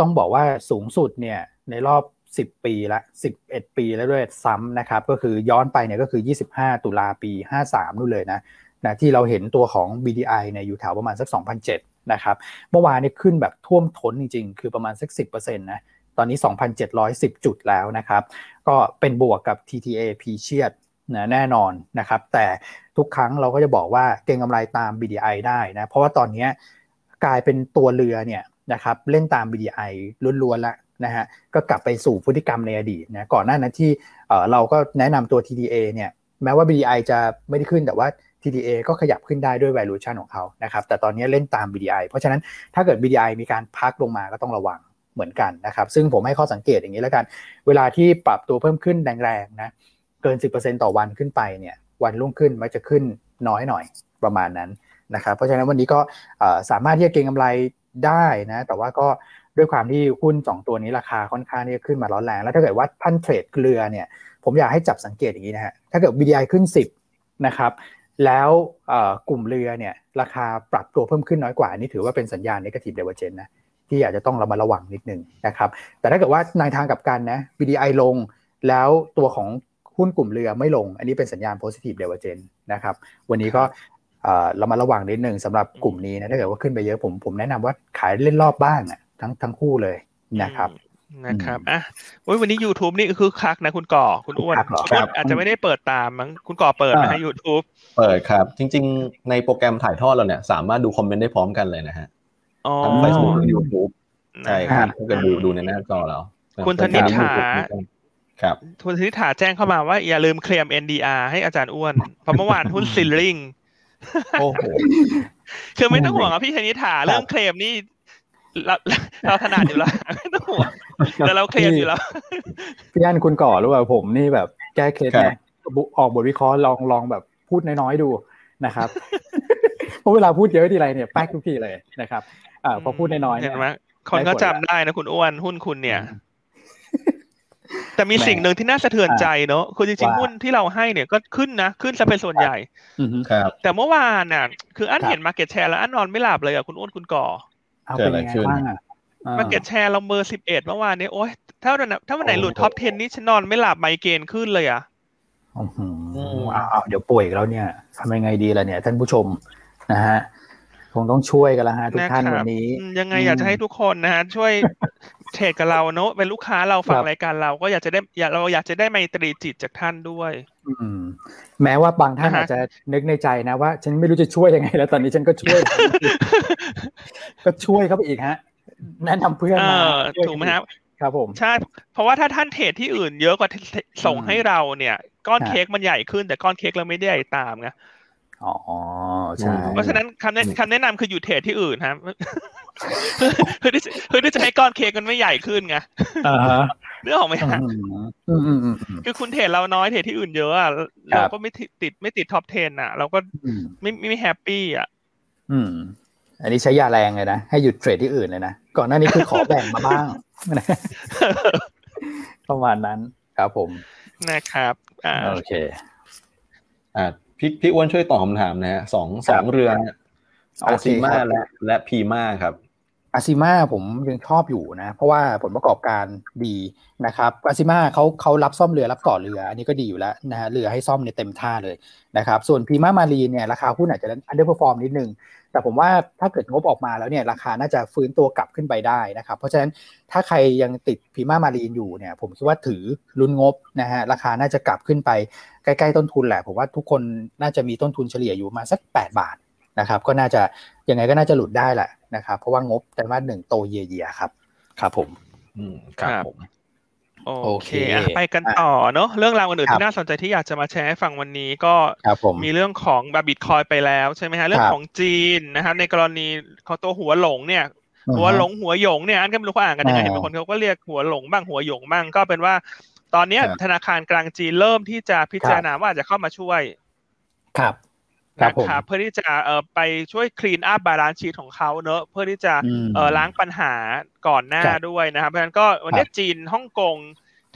ต้องบอกว่าสูงสุดเนี่ยในรอบ 10 ปีละ 11 ปีแล้วด้วยซ้ำนะครับ ก็คือย้อนไปเนี่ยก็คือ 25 ตุลาปี 53นู่นเลยนะนะที่เราเห็นตัวของ BDI เนี่ยอยู่แถวประมาณสัก 2007นะครับ เมื่อวานนี้ขึ้นแบบท่วมท้นจริงๆ คือประมาณสัก 10%นะ ตอนนี้ 2,710 จุดแล้วนะครับ ก็เป็นบวกกับ TTA p เชียดนะแน่นอนนะครับ แต่ทุกครั้งเราก็จะบอกว่าเก่งกำไรตาม BDI ได้นะ เพราะว่าตอนนี้กลายเป็นตัวเรือเนี่ยนะครับเล่นตาม BDI ล้วนๆแล้วนะฮะก็กลับไปสู่พฤติกรรมในอดีตนะก่อนหน้านั้นที่เราก็แนะนำตัว TDA เนี่ยแม้ว่า BDI จะไม่ได้ขึ้นแต่ว่า TDA ก็ขยับขึ้นได้ด้วย valuation ของเขานะครับแต่ตอนนี้เล่นตาม BDI เพราะฉะนั้นถ้าเกิด BDI มีการพักลงมาก็ต้องระวัง เหมือนกันนะครับ ซึ่งผมให้ข้อสังเกตอย่างนี้แล้วกัน เวลาที่ปรับตัวเพิ่มขึ้นแรงๆนะเกิน 10%ต่อวันขึ้นไปเนี่ยวันรุ่งขึ้นมันจะขึ้นน้อยหน่อยประมาณนั้นนะครับเพราะฉะนั้นวันนี้ก็สามารถที่จะเก็งกำไรได้นะแต่ว่าก็ด้วยความที่หุ้นสองตัวนี้ราคาค่อนข้างที่จะขึ้นมาร้อนแรง แล้วถ้าเกิดว่าท่านเทรดเรือเนี่ยผมอยากให้จับสังเกตอย่างนี้นะฮะถ้าเกิด BDI ขึ้น 10นะครับแล้วกลุ่มเรือเนี่ยราคาปรับตัวเพิ่มขึ้นน้อยกว่านี่ถือว่าเป็นสัญญาณ negative divergence นะ ที่อาจจะต้องเรามาระวังนิดนึงนะครับ แต่ถ้าเกิดว่าในทางกับกันนะ BDI ลงแล้วตัวของหุ้นกลุ่มเรือไม่ลง อันนี้เป็นสัญญาณ positive divergence นะครับ วันนี้ก็เรามาระวังนิดนึงสำหรับกลุ่มนี้นะถ้าเกิดว่าขึ้นไปเยอะผมผมแนะนำว่าขายเล่นรอบบ้างนะทั้งทั้งคู่เลยนะครับนะครับอะวันนี้ YouTube นี่คือคักนะคุณก่อคุณอ้วนอาจจะไม่ได้เปิดตามมั้งคุณก่อเปิดนะยูทูบเปิดครับ จริง ๆ ในโปรแกรมถ่ายทอดเราเนี่ย สามารถดูคอมเมนต์ได้พร้อมกันเลยนะฮะ ทั้งเฟซบุ๊กและยูทูบใช่ครับก็ดูดูในหน้าจอเราคุณธนิษฐาครับคุณธนิษฐาแจ้งเข้ามาว่าอย่าลืมเคลม NDR ให้อาจารย์อ้วนเพราะเมื่อวานหุ้นซิลลิงโอ้โหคือไม่ต้องห่วงอะพี่ธนิษฐาเรื่องเคลมนี่เราเราถนัดอยู่แล้วไม่ต้องห่วงแต่เราเคลมอยู่แล้วพี่อันคุณก่อหรือเปล่าผมนี่แบบแก้เคล็ดนะออกบทวิเคราะห์ลองลองแบบพูดน้อยๆดูนะครับเพราะเวลาพูดเยอะทีไรเนี่ยแป๊กทุกทีเลยนะครับ อ่าพอพูดน้อยๆเนี่ยคนก็จำได้นะคุณอ้วนหุ้นคุณเนี่ย แต่มีสิ่งหนึ่งที่น่าสะเทือนใจเนอะคือจริงๆหุ้นที่เราให้เนี่ยก็ขึ้นนะ ขึ้นซะเป็นส่วนใหญ่แต่เมื่อวานน่ะ คืออันเห็น market share แล้วอันนอนไม่หลับเลยอะคุณอ้วนคุณก่อเอาเป็นไงบ้างอะ market share เราเบอร์สิบเอ็ดเมื่อวานนี้โอ๊ยถ้าวันถ้าวันไหนหลุด top 10 นี่ฉันนอนไม่หลับไมเกรนขึ้นเลยอะอ๋อเดี๋ยวป่วยแล้วเนี่ยทำยังไงดีล่ะเนี่ย ท่านผู้ชมนะฮะ คงต้องช่วยกันละฮะทุกท่านวันนี้ ยังไงอยากจะให้ทุกคนนะฮะช่วยเทรดกับเราเนอะเป็นลูกค้าเราฟังรายการเราก็อยากจะได้อยากเราอยากจะได้ไมตรีจิตจากท่านด้วย อืม แม้ว่าบางท่านอาจจะนึกในใจนะว่า ฉันไม่รู้จะช่วยยังไง แล้วตอนนี้ฉันก็ช่วย ก็ช่วยเขาไปอีกฮะแนะนำเพื่อนมาถูกไหมครับครับผมใช่เพราะว่าถ้าท่าน trade ที่อื่นเยอะกว่าส่งให้เราเนี่ย ก้อนเค้กมันใหญ่ขึ้น แต่ก้อนเค้กเราไม่ได้ใหญ่ตามไง อ๋อใช่เพราะฉะนั้นคำแนะคำแนะนำคืออยู่ trade ที่อื่นครับเพื่อที่เพื่อที่จะให้ก้อนเค้กมันไม่ใหญ่ขึ้นไงเรื่องของไม่ฮะคือคุณ trade เราน้อย trade ที่อื่นเยอะอะเราก็ไม่ติดไม่ติด top ten อะ เราก็ไม่ไม่ happy อะอืม อันนี้ใช้ยาแรงเลยนะ ให้หยุดเทรดที่อื่นเลยนะ ก่อนหน้านี้คือขอแบ่งมาบ้างประมาณนั้นครับผมนะครับ อ่าโอเคอ่า พี่พี่อ้วนช่วยตอบคำถามนะฮะสองสองเรืออาซิมาและและพีมาครับ อาซิมาผมยังชอบอยู่นะ เพราะว่าผลประกอบการดีนะครับอาซิมาเขาเขารับซ่อมเรือรับก่อเรือ อันนี้ก็ดีอยู่แล้วนะฮะเรือให้ซ่อมในเต็มท่าเลยนะครับ ส่วนพรีม่ามารีนเนี่ยราคาหุ้นอาจจะ underperform นิดนึง แต่ผมว่าถ้าเกิดงบออกมาแล้วเนี่ยราคาน่าจะฟื้นตัวกลับขึ้นไปได้นะครับ เพราะฉะนั้นถ้าใครยังติดพรีม่ามารีนอยู่เนี่ยผมคิดว่าถือลุ้นงบนะฮะราคาน่าจะกลับขึ้นไปใกล้ๆต้นทุนแหละผมว่าทุกคนน่าจะมีต้นทุนเฉลี่ยอยู่มาสัก 8 บาทนะครับก็น่าจะยังไงก็น่าจะหลุดได้แหละ นะครับเพราะว่างบไตรมาสหนึ่งโตเยอะครับ ครับผม อืมครับผมโอเคไปกันต่อเนาะเรื่องราวอื่นๆที่น่าสนใจที่อยากจะมาแชร์ให้ฟังวันนี้ก็มีเรื่องของบาบิตคอยไปแล้วใช่ไหมฮะเรื่องของจีนนะครับในกรณีของตัวหัวหลงเนี่ยหัวหลงหัวหยงเนี่ยอันก็ไม่รู้เขาอ่านกันยังไงเห็นบางคนเขาก็เรียกหัวหลงบ้างหัวหยงบ้างก็เป็นว่า ตอนนี้ธนาคารกลางจีนเริ่มที่จะพิจารณาว่าจะเข้ามาช่วย ครับ นะครับเพื่อที่จะเอ่อไปช่วย clean up balance sheet ของเขาเนอะเพื่อที่จะเอ่อล้างปัญหาก่อนหน้าด้วยนะครับ เพราะฉะนั้นก็วันนี้จีนฮ่องกง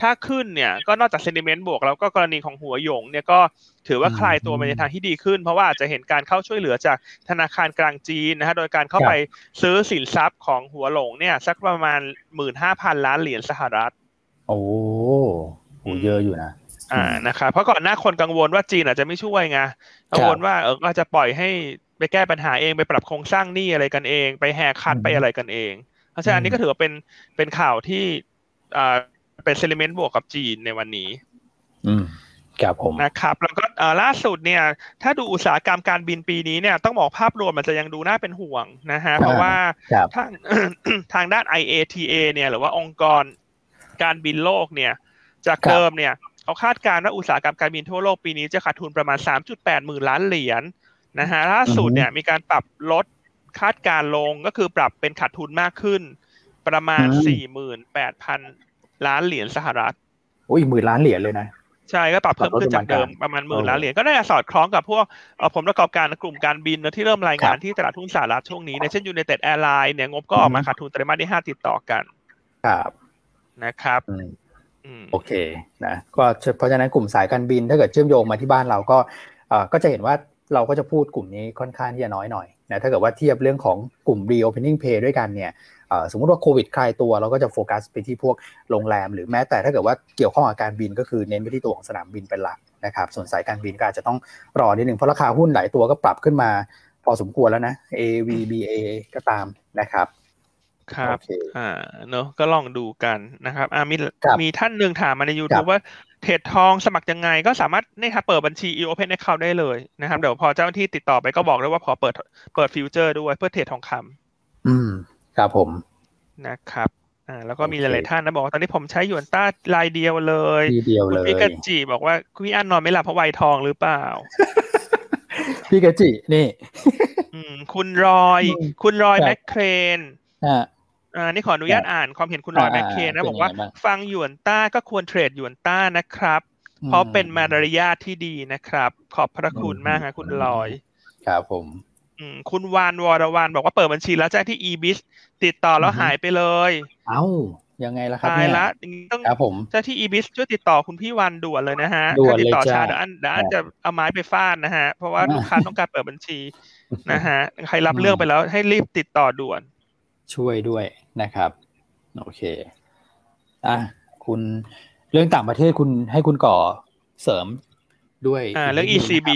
ถ้าขึ้นเนี่ยก็นอกจากเซนิเมนต์บวก แล้วก็กรณีของหัวหยงเนี่ยก็ถือว่าคลายตัวไปในทางที่ดีขึ้น เพราะว่าอาจจะเห็นการเข้าช่วยเหลือจากธนาคารกลางจีนนะฮะโดยการเข้าไปซื้อสินทรัพย์ของหัวหลงเนี่ยสักประมาณหมื่นห้าพันล้านเหรียญสหรัฐ โอ้โหเยอะอยู่นะ อ่านะครับเพราะก่อนหน้าคนกังวลว่าจีนอาจจะไม่ช่วยไงกังวลว่าเออก็จะปล่อยให้ไปแก้ปัญหาเองไปปรับโครงสร้างหนี้อะไรกันเอง ไปแหกคัดไปอะไรกันเอง เพราะฉะนั้นนี้ก็ถือว่าเป็นเป็นข่าวที่อ่าเป็นเซนิเมนต์บวกกับจีนในวันนี้ อืมครับผมนะครับแล้วก็ล่าสุดเนี่ย ถ้าดูอุตสาหกรรมการบินปีนี้เนี่ยต้องบอกภาพรวมมันจะยังดูน่าเป็นห่วงนะฮะเพราะว่าทางทางด้าน IATA เนี่ย หรือว่าองค์กรการบินโลกเนี่ย จากเดิมเนี่ย เขาคาดการณ์ว่าอุตสาหกรรมการบินทั่วโลกปีนี้จะขาดทุนประมาณ 3.8 หมื่นล้านเหรียญนะฮะล่าสุดเนี่ยมีการปรับลดคาดการณ์ลงก็คือปรับเป็นขาดทุนมากขึ้น ประมาณ 48,000 ล้านเหรียญสหรัฐโอ้ยหมื่นล้านเหรียญเลยนะใช่ก็ปรับเพิ่มขึ้นจากเดิมประมาณหมื่นล้านเหรียญก็ได้สอดคล้องกับพวกผลประกอบการกลุ่มการบินที่เริ่มรายงานที่ตลาดทุนสหรัฐช่วงนี้ในเช่น United Airlines เนี่ยงบก็ออกมาขาดทุนไตรมาสที่ห้าติดต่อกัน ครับนะครับ โอเคนะก็เพราะฉะนั้นกลุ่มสายการบินถ้าเกิดเชื่อมโยงมาที่บ้านเราก็ก็จะเห็นว่าเราก็จะพูดกลุ่มนี้ค่อนข้างที่จะน้อยหน่อยนะถ้าเกิดว่าเทียบเรื่องของกลุ่ม reopening pay ด้วยกันเนี่ยสมมติว่าโควิดคลายตัวเราก็จะโฟกัสไปที่พวกโรงแรม หรือแม้แต่ถ้าเกิดว่าเกี่ยวข้องกับการบินก็คือเน้นไปที่ตัวของสนามบินเป็นหลักนะครับส่วนสายการบินก็อาจจะต้องรอนิดหนึ่งเพราะราคาหุ้นหลายตัวก็ปรับขึ้นมาพอสมควรแล้วนะ AVBA ก็ตามนะครับ ครับอ่าเนอะก็ลองดูกันนะครับอ่ามีมีท่านหนึ่งถามมาใน YouTube ว่า trade ทองสมัครยังไงก็สามารถนี่ครับเปิดบัญชี e-open account ได้เลยนะครับเดี๋ยวพอเจ้าหน้าที่ติดต่อไปก็บอกได้ว่าพอเปิดเปิด futures ด้วยเพื่อ trade ทองคอืม ครับผม นะครับ อ่า แล้วก็มีหลายๆท่านนะบอกว่าตอนนี้ผมใช้หยวนต้ารายเดียวเลยเดียวเลย พี่กจิบอกว่าพี่อันนอนไม่หลับเพราะวัยทองหรือเปล่า พี่กจินี่ อืม คุณรอยคุณรอยแมคเครน อ่า อ่านี่ขออนุญาตอ่านความเห็นคุณรอยแมคเคนนะบอกว่า ฟังหยวนต้าก็ควรเทรดหยวนต้านะครับ เพราะเป็นมารยาทที่ดีนะครับ ขอบพระคุณมากครับคุณลอย ครับผมอืมคุณวานวรวานบอกว่าเปิดบัญชีแล้วแจ้งที่ e-biz ติดต่อแล้วหายไปเลย เอ้ายังไงล่ะครับเนี่ยละต้องครับผมเจ้าที่ e-biz ช่วยติดต่อคุณพี่วันด่วนเลยนะฮะด่วนเลยติดต่อชาเดี๋ยวอันเดี๋ยวอันจะเอาไม้ไปฟาดนะฮะ เพราะว่าลูกค้าต้องการเปิดบัญชีนะฮะใครรับเรื่องไปแล้วให้รีบติดต่อด่วน ช่วยด้วยนะครับโอเคอะคุณเรื่องต่างประเทศคุณให้คุณก่อเสริมด้วยอ่าเรื่อง ECB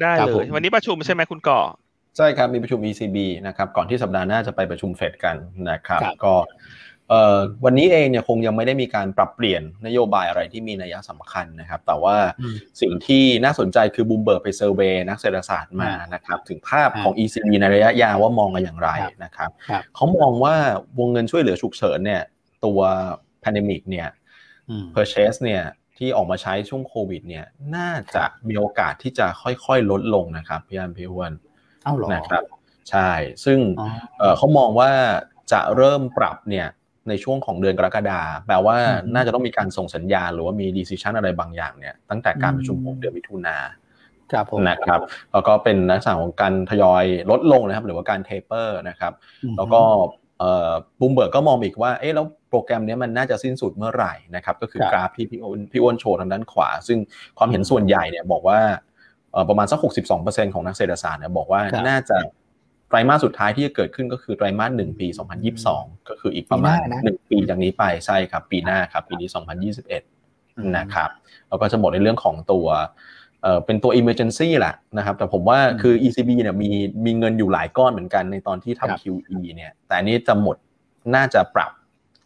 ได้เลย วันนี้ประชุมใช่ไหมคุณก่อใช่ครับมีประชุม ECB นะครับก่อนที่สัปดาห์หน้าจะไปประชุมเฟดกันนะครับ ก็เอ่อ วันนี้เองเนี่ยคงยังไม่ได้มีการปรับเปลี่ยนนโยบายอะไรที่มีนัยสำคัญนะครับ แต่ว่าสิ่งที่น่าสนใจคือบูมเบิร์กไป survey นักเศรษฐศาสตร์มานะครับถึงภาพของ ECB ในระยะยาวว่ามองกันอย่างไรนะครับเขามองว่าวงเงินช่วยเหลือฉุกเฉินเนี่ยตัว pandemic เนี่ย purchase เนี่ยที่ออกมาใช้ช่วงโควิด เนี่ย น่าจะมีโอกาสที่จะค่อยๆลดลงนะครับพี่อันพี่อ้วนนะครับ ใช่ ซึ่งเขามองว่าจะเริ่มปรับเนี่ย ในช่วงของเดือนกรกฎาแปลว่าน่าจะต้องมีการส่งสัญญาณหรือว่ามี decision อะไรบางอย่างเนี่ยตั้งแต่การประชุมของเดือนมิถุนาครับผมนะครับแล้วก็เป็นลักษณะของการทยอยลดลงนะครับ หรือว่าการ taper นะครับ แล้วก็บูมเบิร์กก็มองอีกว่าเอ๊ะแล้วโปรแกรมนี้มันน่าจะสิ้นสุดเมื่อไหร่นะครับ ก็คือกราฟที่พี่อ้นพี่อ้นโชว์ทางด้านขวา ซึ่งความเห็นส่วนใหญ่เนี่ยบอกว่าประมาณสัก 62%ของนักเศรษฐศาสตร์เนี่ยบอกว่าน่าจะ ไตรมาสสุดท้ายที่จะเกิดขึ้นก็คือไตรมาสหนึ่งปี 2022 ก็คืออีกประมาณหนึ่งปีจากนี้ไปใช่ครับ ปีหน้าครับ ปีนี้ 2021 นะครับแล้วก็จะหมดในเรื่องของตัวเอ่อเป็นตัว emergency แหละนะครับ แต่ผมว่าคือ ECB เนี่ยมีมีเงินอยู่หลายก้อนเหมือนกันในตอนที่ทำ QE เนี่ย แต่อันนี้จะหมดน่าจะปรับ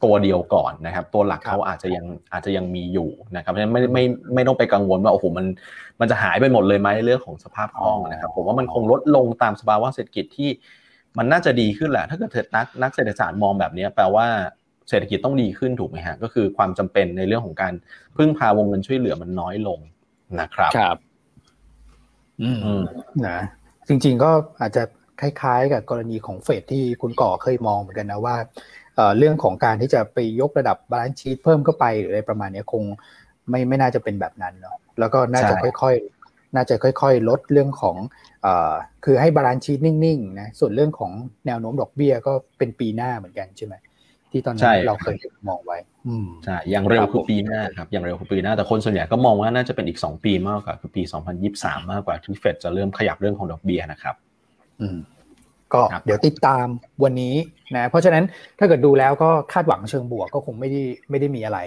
ตัวเดียวก่อนนะครับ ตัวหลักเขาอาจจะยังอาจจะยังมีอยู่นะครับเพราะฉะนั้นไม่ไม่ไม่ต้องไปกังวลว่าโอ้โหมันมันจะหายไปหมดเลยไหมเรื่องของสภาพคล่องนะครับ ผมว่ามันคงลดลงตามสภาวะเศรษฐกิจที่มันน่าจะดีขึ้นแหละ ถ้าเกิดนักนักเศรษฐศาสตร์มองแบบนี้แปลว่าเศรษฐกิจต้องดีขึ้นถูกไหมฮะก็คือความจำเป็นในเรื่องของการพึ่งพาวงเงินช่วยเหลือมันน้อยลงนะครับครับ อืมนะจริง ๆ ก็อาจจะคล้ายๆ กับกรณีของเฟดที่คุณก่อเคยมองเหมือนกันนะว่า เรื่องของการที่จะไปยกระดับ balance sheet เพิ่มเข้าไปหรืออะไรประมาณนี้คงไม่ไม่น่าจะเป็นแบบนั้นเนาะแล้วก็น่าจะค่อยๆ น่าจะค่อยๆ ลดเรื่องของอคือให้ balance sheet นิ่งๆนะส่วนเรื่องของแนวโน้มดอกเบี้ยก็เป็นปีหน้าเหมือนกันใช่ไหมที่ตอนนั้นเราเคยมองไว้ใช่อย่างเร็วคือปีหน้าครับอย่างเร็วคือปีหน้าแต่คนส่วนใหญ่ก็มองว่าน่าจะเป็นอีกสองปีมากกว่าคือปีสองพันยิบสามมากกว่าที่เฟดจะเริ่มขยับเรื่องของดอกเบี้ยนะครับ อืม ก็เดี๋ยวติดตามวันนี้นะเพราะฉะนั้นถ้าเกิดดูแล้วก็คาดหวังเชิงบวกก็คงไม่ได้ไม่ได้มีอะไร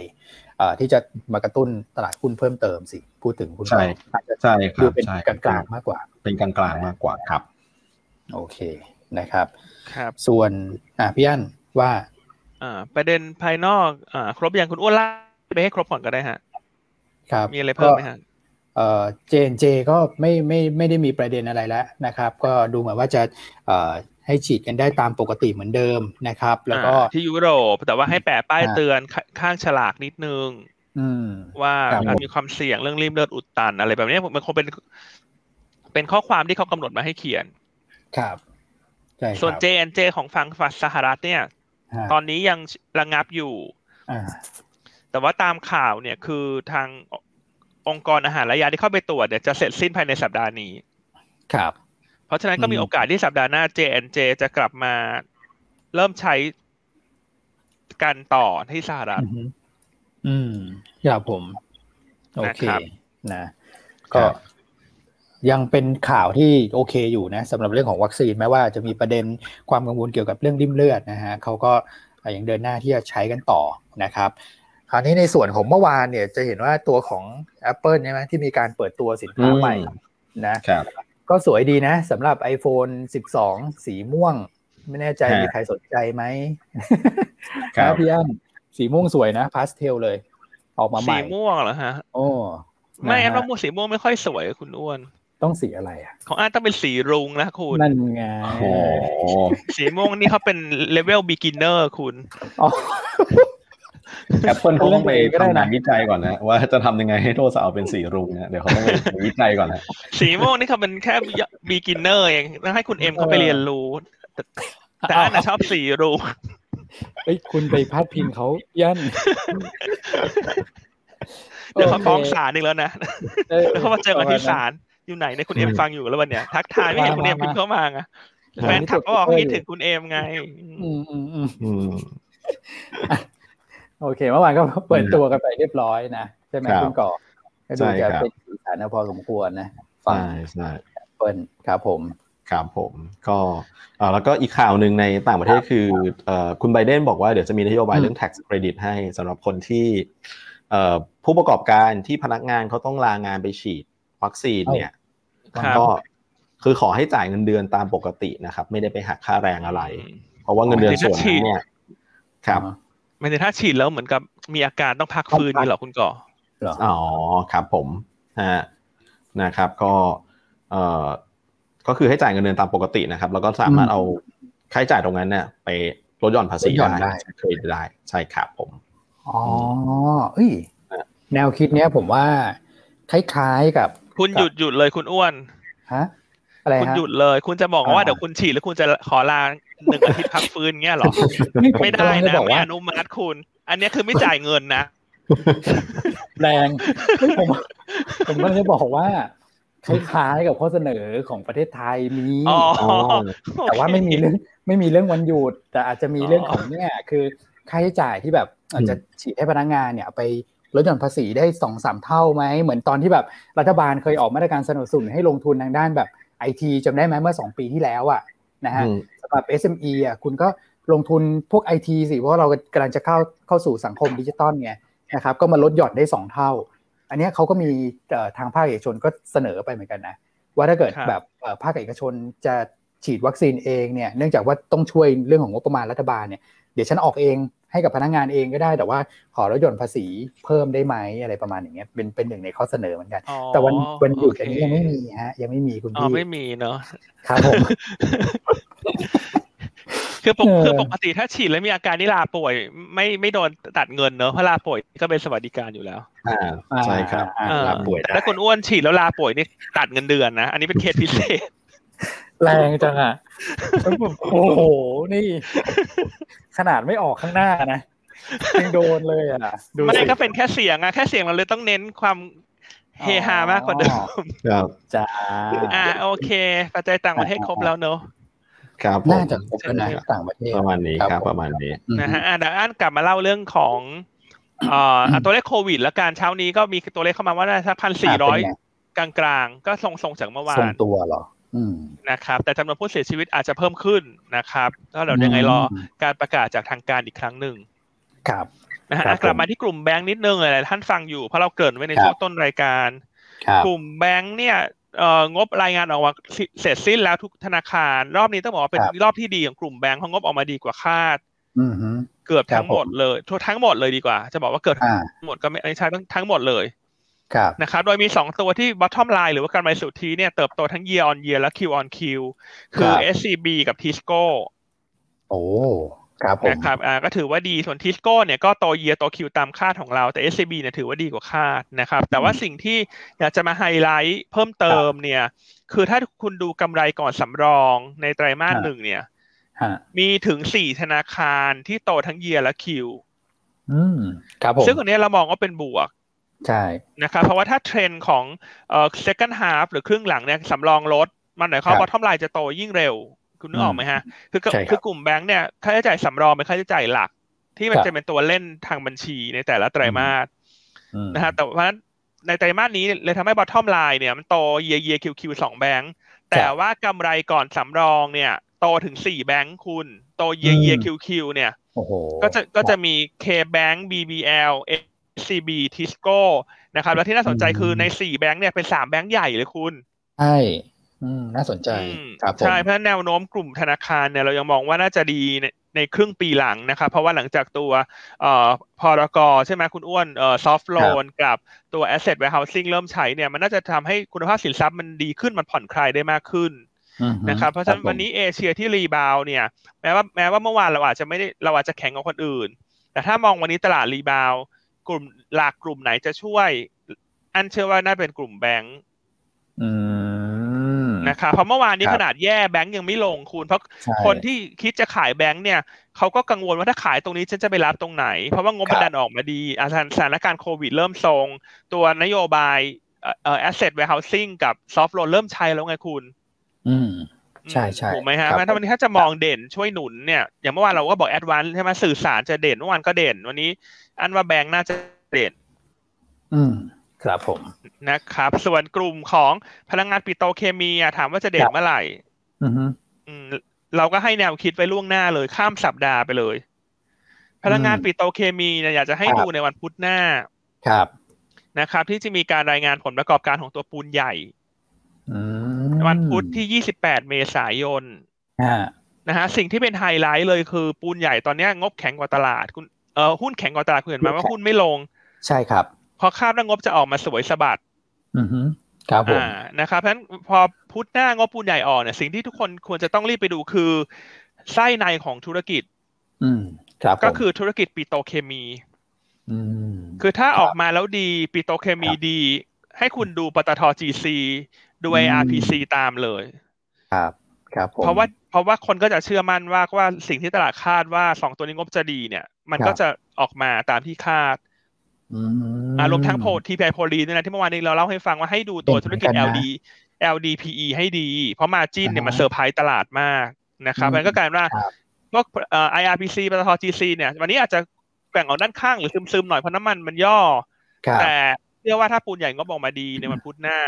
ที่จะมากระตุ้นตลาดหุ้นเพิ่มเติมสิพูดถึงคุณใช่ใช่ครับเป็นกลางกลางมากกว่า เป็นกลางกลางมากกว่าครับ โอเคนะครับครับ ส่วนอ่าพี่อั้นว่าอ่าประเด็นภายนอกอ่าครบอย่างคุณอ้วนล่าไปให้ครบก่อนก็ได้ฮะครับมีอะไรเพิ่มไหมฮะ เอ่อเจนเจก็ไม่ไม่ไม่ได้มีประเด็นอะไรแล้วนะครับ ก็ดูเหมือนว่าจะเอ่อให้ฉีดกันได้ตามปกติเหมือนเดิมนะครับ แล้วก็ที่ยุโรปแต่ว่าให้แปะป้ายเตือนข้างฉลากนิดนึงว่าอาจมีความเสี่ยงเรื่องริมเลือดอุดตันอะไรแบบนี้มันคงเป็น เป็นข้อความที่เขากำหนดมาให้เขียน ครับส่วน JNJ ของฝั่งฝัสหรัฐเนี่ย ตอนนี้ยังระงับอยู่แต่ว่าตามข่าวเนี่ยคือทาง องค์กรอาหารและยาที่เข้าไปตรวจเนี่ยจะเสร็จสิ้นภายในสัปดาห์นี้ ครับ เพราะฉะนั้นก็มีโอกาสที่สัปดาห์หน้า J&J จะกลับมาเริ่มใช้กันต่อที่สหรัฐ อืมครับผม โอเค นะ ก็ยังเป็นข่าวที่โอเคอยู่นะสำหรับเรื่องของวัคซีนแม้ว่าจะมีประเด็นความกังวลเกี่ยวกับเรื่องริ่มเลือดนะฮะเขาก็ยังเดินหน้าที่จะใช้กันต่อนะครับ คราวนี้ในส่วนของเมื่อวานเนี่ยจะเห็นว่าตัวของ Apple ใช่ไหมที่มีการเปิดตัวสินค้าใหม่นะครับก็สวยดีนะสำหรับ iPhone 12 สีม่วง ไม่แน่ใจมีใครสนใจไหมครับพี่อั้นสีม่วงสวยนะพาสเทลเลย ออกมาใหม่ สีม่วงเหรอฮะ โอ้ไม่อันว่าม่วงสีม่วงไม่ค่อยสวยคุณอ้วนตต้องสีอะไรอะของอาร์ตต้องเป็นสีรุ้งนะคุณนั่นไงโอ้สีม่วงนี่เขาเป็น level beginner คุณอ๋อ แอปเปิลเขาต้องไปก็ได้นะทำงานวิจัยก่อนนะ ว่าจะทำยังไงให้โทรศัพท์เป็นสีรุ้งนะเดี๋ยวเขาต้องไปวิจัยก่อนนะสีม่วงนี่เขาเป็นแค่ beginner เองต้องให้คุณเอ็มเขาไปเรียนรู้แต่แต่อาร์ตนะชอบสีรุ้งเอ้ยคุณไปพาดพิงเขายันเดี๋ยวเขาฟ้องศาลอีกแล้วนะเออแล้วเขามาเจอกันที่ศาลอยู่ไหนในยคุณเอ็มฟังอยู่แล้ววันเนี้ยทักทายไม่เห็นคุณเอ็มพิมพ์เข้ามาไงแฟนคลับก็บอกว่าคิดถึงคุณเอ็มไงอืมอืมอืมอืม โอเค เมื่อวานก็เปิดตัวกันไปเรียบร้อยนะใช่ไหมครับคุณก่อก็ใช่ดูจะครับเป็นสีสันนะพอสมควรนะฝั่งใช่ใช่เปิลครับผมครับผมก็เอ่อแล้วก็อีกข่าวหนึ่งในต่างประเทศคือเอ่อคุณไบเดนบอกว่าเดี๋ยวจะมีนโยบายเรื่อง tax credit ให้สำหรับคนที่เอ่อผู้ประกอบการที่พนักงานเขาต้องลางานไปฉีดวัคซีนเนี่ยครับก็คือขอให้จ่ายเงินเดือนตามปกตินะครับ ไม่ได้ไปหักค่าแรงอะไร เพราะว่าเงินเดือนส่วนนั้นเนี่ยครับ ไม่ได้ถ้าฉีดแล้วเหมือนกับมีอาการต้องพักฟื้นนี่หรอคุณก่อเหรออ๋อครับผมฮะนะครับ ก็เอ่อก็คือให้จ่ายเงินเดือนตามปกตินะครับ แล้วก็สามารถเอาค่าใช้จ่ายตรงนั้นเนี่ยไปลดหย่อนภาษีลดหย่อนได้ได้เคยได้ใช่ครับผมอ๋อเอ้ยแนวคิดเนี้ยผมว่า คล้ายๆกับ คุณหยุดหยุดเลยคุณอ้วนฮะ อะไรคุณฮะหยุดเลย คุณจะบอกว่าอ่าเดี๋ยวคุณฉีดแล้วคุณจะขอลาหนึ่งอาทิตย์พักฟื้นเงี้ยเหรอนี่ผไม่ได้กำลังจนะบอกไม่ว่าอนุมัติคุณ อันเนี้ยคือไม่จ่ายเงินนะ แรงเฮ้ยผมผมก็จะบอกว่าคล้ายๆกับข้อเสนอของประเทศไทยมีอ๋อแต่ว่าไม่มีเรื่องไม่มีเรื่องวันหยุด แต่อาจจะมีเรื่องของเนี่ยคือค่าใช้จ่ายที่แบบอาจจะฉีดให้พนักงานเนี่ยเอาไปลดหย่อนภาษีได้สองสามเท่าไหมเหมือนตอนที่แบบรัฐบาลเคยออกมาตรการสนับสนุนให้ลงทุนทางด้านแบบ ไอทีจำได้ไหมเมื่อสองปีที่แล้วอะนะฮะอืมสำหรับ SME อะคุณก็ลงทุนพวกไอทีสิ เพราะว่าเรากำลังจะเข้าเข้าสู่สังคมดิจิตอลไงนะครับก็มาลดหย่อนได้สองเท่า อันเนี้ยเขาก็มีเอ่อทางภาคเอกชนก็เสนอไปเหมือนกันนะ ว่าถ้าเกิดครับแบบเอ่อภาคเอกชนจะฉีดวัคซีนเองเนี่ยเนื่องจากว่าต้องช่วยเรื่องของงบประมาณรัฐบาลเนี่ยเดี๋ยวฉันออกเอง ให้กับพนักงานเองก็ได้ แต่ว่าขอลดหย่อนภาษีเพิ่มได้ไหมอะไรประมาณอย่างเงี้ยเป็นเป็นหนึ่งในข้อเสนอเหมือนกันอ๋อแต่วันวันหยุดโเคอันนี้ยังไม่มีฮะ ยังไม่มีคุณอ๋อพี่ไม่มีเนอะครับผมคือปกเออคือปกติถ้าฉีดแล้วมีอาการนี่ลาป่วย ไม่ไม่โดนตัดเงินเนอะเพราะลาป่วยก็เป็นสวัสดิการอยู่แล้วอ่าใช่ครับอ่าเออลาป่วยแต่ได้ถ้าคุณอ้วนฉีดแล้วลาป่วยนี่ตัดเงินเดือนนะอันนี้เป็นเคสพิเศษ แรงจังอะโอ้โห นี่ ขนาดไม่ออกข้างหน้านะยังโดนเลยอะดูไม่สิก็เป็นแค่เสียงอะแค่เสียงเราเลยต้องเน้นความเฮฮามากกว่าเดิมครับจ้าอ่าโอเค ปัจจัยต่างประเทศครบแล้วเนอะครับผมน่าจะครบแล้วนะต่างประเทศประมาณนี้ครับผมประมาณนี้อืมนะฮะอะเดี๋ยวอ่านกลับมาเล่าเรื่องของเอ่ออะตัวเลขโควิดแล้วการเช้านี้ก็มีตัวเลขเข้ามาว่าน่าจะพันสี่ร้อยเป็นไงกลางๆ ก็ทรงๆจากเมื่อวาทรงนตัวเหรออืม นะครับ แต่จำนวนผู้เสียชีวิตอาจจะเพิ่มขึ้นนะครับก็เดี๋ยวยังไงรอการประกาศจากทางการอีกครั้งหนึ่งครับนะฮะครับอะกลับผมมาที่กลุ่มแบงค์นิดนึงหลายๆท่านฟังอยู่เพราะเราเกริ่นไว้ในครับช่วงต้นรายการครับกลุ่มแบงค์เนี่ยเอ่องบรายงานออกมาเสร็จสิ้นแล้วทุกธนาคาร รอบนี้ต้องบอกว่าเป็นครับรอบที่ดีของกลุ่มแบงค์เพราะงบออกมาดีกว่าคาดอืมฮึเกือบครับทั้งหมดเลยทั่วทั้งหมดเลยดีกว่า จะบอกว่าเกือบอ่าทั้งหมดก็ไม่ไม่ใช่ทั้งทั้งหมดเลยครับ นะครับ โดยมี 2 ตัวที่ bottom line หรือว่ากำไรสุทธิเนี่ยเติบโตทั้ง year on year และ Q on Q คือครับ SCB กับ Tisco โอ้ครับผมนะครับอ่าก็ถือว่าดีส่วน Tisco เนี่ยก็โต year โต Q ตามคาดของเราแต่ SCB เนี่ยถือว่าดีกว่าคาดนะครับ แต่ว่าสิ่งที่อยากจะมาไฮไลท์เพิ่มเติมเนี่ย คือถ้าคุณดูกำไรก่อนสำรองในไตรมาสหนึ่งเนี่ยฮะมีถึง4ธนาคารที่โตทั้ง year และ Q อืมครับผมซึ่งอันเนี้ยเรามองว่าเป็นบวก ใช่นะครับเพราะว่าถ้าเทรนด์ของเอ่อ second half หรือครึ่งหลังเนี่ยสำรองลดมันหมายความครับว่า bottom line จะโตยิ่งเร็ว คุณนึกออกไหมฮะ คือก็ใช่ครับคือกลุ่มแบงค์เนี่ยค่าใช้จ่ายสำรองเป็นค่าใช้จ่ายหลัก ที่มันครับจะเป็นตัวเล่นทางบัญชีในแต่ละไตรมาสอืมนะฮะแต่ว่าในไตรมาสนี้เลยทำให้ bottom line เนี่ยมันโต year year QQ สองแบงค์แต่ว่ากำไรก่อนสำรองเนี่ย โตถึงสี่แบงค์คุณโต year year QQ เนี่ยโอ้โหก็จะก็จะมี K-Bank BBL SCB Tisco นะครับ แล้วที่น่าสนใจคือใน4แบงค์เนี่ยเป็น3แบงค์ใหญ่เลยคุณ ใช่อืมน่าสนใจอืมครับผมใช่เพราะฉะนั้นแนวโน้มกลุ่มธนาคารเนี่ยเรายังมองว่าน่าจะดีเนี่ยในครึ่งปีหลังนะครับ เพราะว่าหลังจากตัวเอ่อพรกใช่ไหมคุณอ้วนเอ่อซอฟท์โลนกับตัว asset warehousing เริ่มใช้เนี่ยมันน่าจะทำให้คุณภาพสินทรัพย์มันดีขึ้นมันผ่อนคลายได้มากขึ้นนะครับเพราะฉะนั้นวันนี้เอเชียที่ rebound เนี่ยแม้ว่าแม้ว่าเมื่อวานเราอาจจะไม่ได้เราอาจจะแข็งกว่าคนอื่น แต่ถ้ามองวันนี้ตลาด rebound กลุ่มหลักกลุ่มไหนจะช่วย อันเชื่อว่าน่าเป็นกลุ่มแบงก์นะครับเพราะเมื่อวานนี้ขนาดแย่แบงก์ยังไม่ลงคุณ เพราะคนที่คิดจะขายแบงก์เนี่ยเขาก็กังวลว่าถ้าขายตรงนี้ฉันจะไปรับตรงไหน เพราะว่างบมันดันออกมาดีอาสถานการณ์โควิดเริ่มทรง ตัวนโยบายเอ่อ asset warehousing กับ soft loan เริ่มใช้แล้วไงคุณ อืมใช่ใช่ถูกไหมฮะถ้าวันนี้ถ้าจะมองเด่นช่วยหนุนเนี่ยอย่างเมื่อวานเราก็บอกแอดวานใช่ไหมสื่อสารจะเด่นเมื่อวานก็เด่น วันนี้ อันว่าแบงก์น่าจะเด่นอืมครับผมนะครับ ส่วนกลุ่มของพลังงานปิโตเคมีถามว่าจะเด่นเมื่อไหร่อืมเราก็ให้แนวคิดไว้ล่วงหน้าเลยข้ามสัปดาห์ไปเลย พลังงานปิโตเคมีเนี่ยอยากจะให้ดูในวันพุธหน้า ครับนะครับ ที่จะมีการรายงานผลประกอบการของตัวปูนใหญ่วันพุธที่ยี่สิบแปดเมษายนนะฮะสิ่งที่เป็นไฮไลท์เลยคือปูนใหญ่ตอนนี้งบแข็งกว่าตลาด คุณ เออหุ้นแข็งกว่าตลาดเห็นไหมว่าหุ้นไม่ลง ใช่ครับ พอคาดว่างบจะออกมาสวยสะบัดอือฮึครับผมนะครับเพราะฉะนั้นพอพุธหน้างบปูนใหญ่ออกเนี่ยสิ่งที่ทุกคนควรจะต้องรีบไปดูคือไส้ในของธุรกิจ อืมครับก็คือธุรกิจปิโตรเคมีอืมคือถ้าออกมาแล้วดีปิโตรเคมีดี ให้คุณดูปตทจีซีดู IRPC ตามเลย ครับ ครับเพราะว่าเพราะว่าคนก็จะเชื่อมั่นว่าว่าสิ่งที่ตลาดคาดว่าสองตัวนี้งบจะดีเนี่ย มันก็จะออกมาตามที่คาดอารวมทั้งพวกทีพีไอโพลีนด้วยนะที่เมื่อวานนี้เราเล่าให้ฟังว่าให้ดูตัวธุรกิจ LD LDPE ให้ดี เพราะ margin เนี่ยมันเซอร์ไพรส์ตลาดมากนะครับมันก็กลายว่าพวกเอ่อ IRPC ปตท GC เนี่ย วันนี้อาจจะแกว่งออกด้านข้างหรือซึมๆหน่อยเพราะน้ำมันมันย่อ แต่เชื่อว่าถ้าปูนใหญ่ก็บอกมาดีในวันพุธหน้า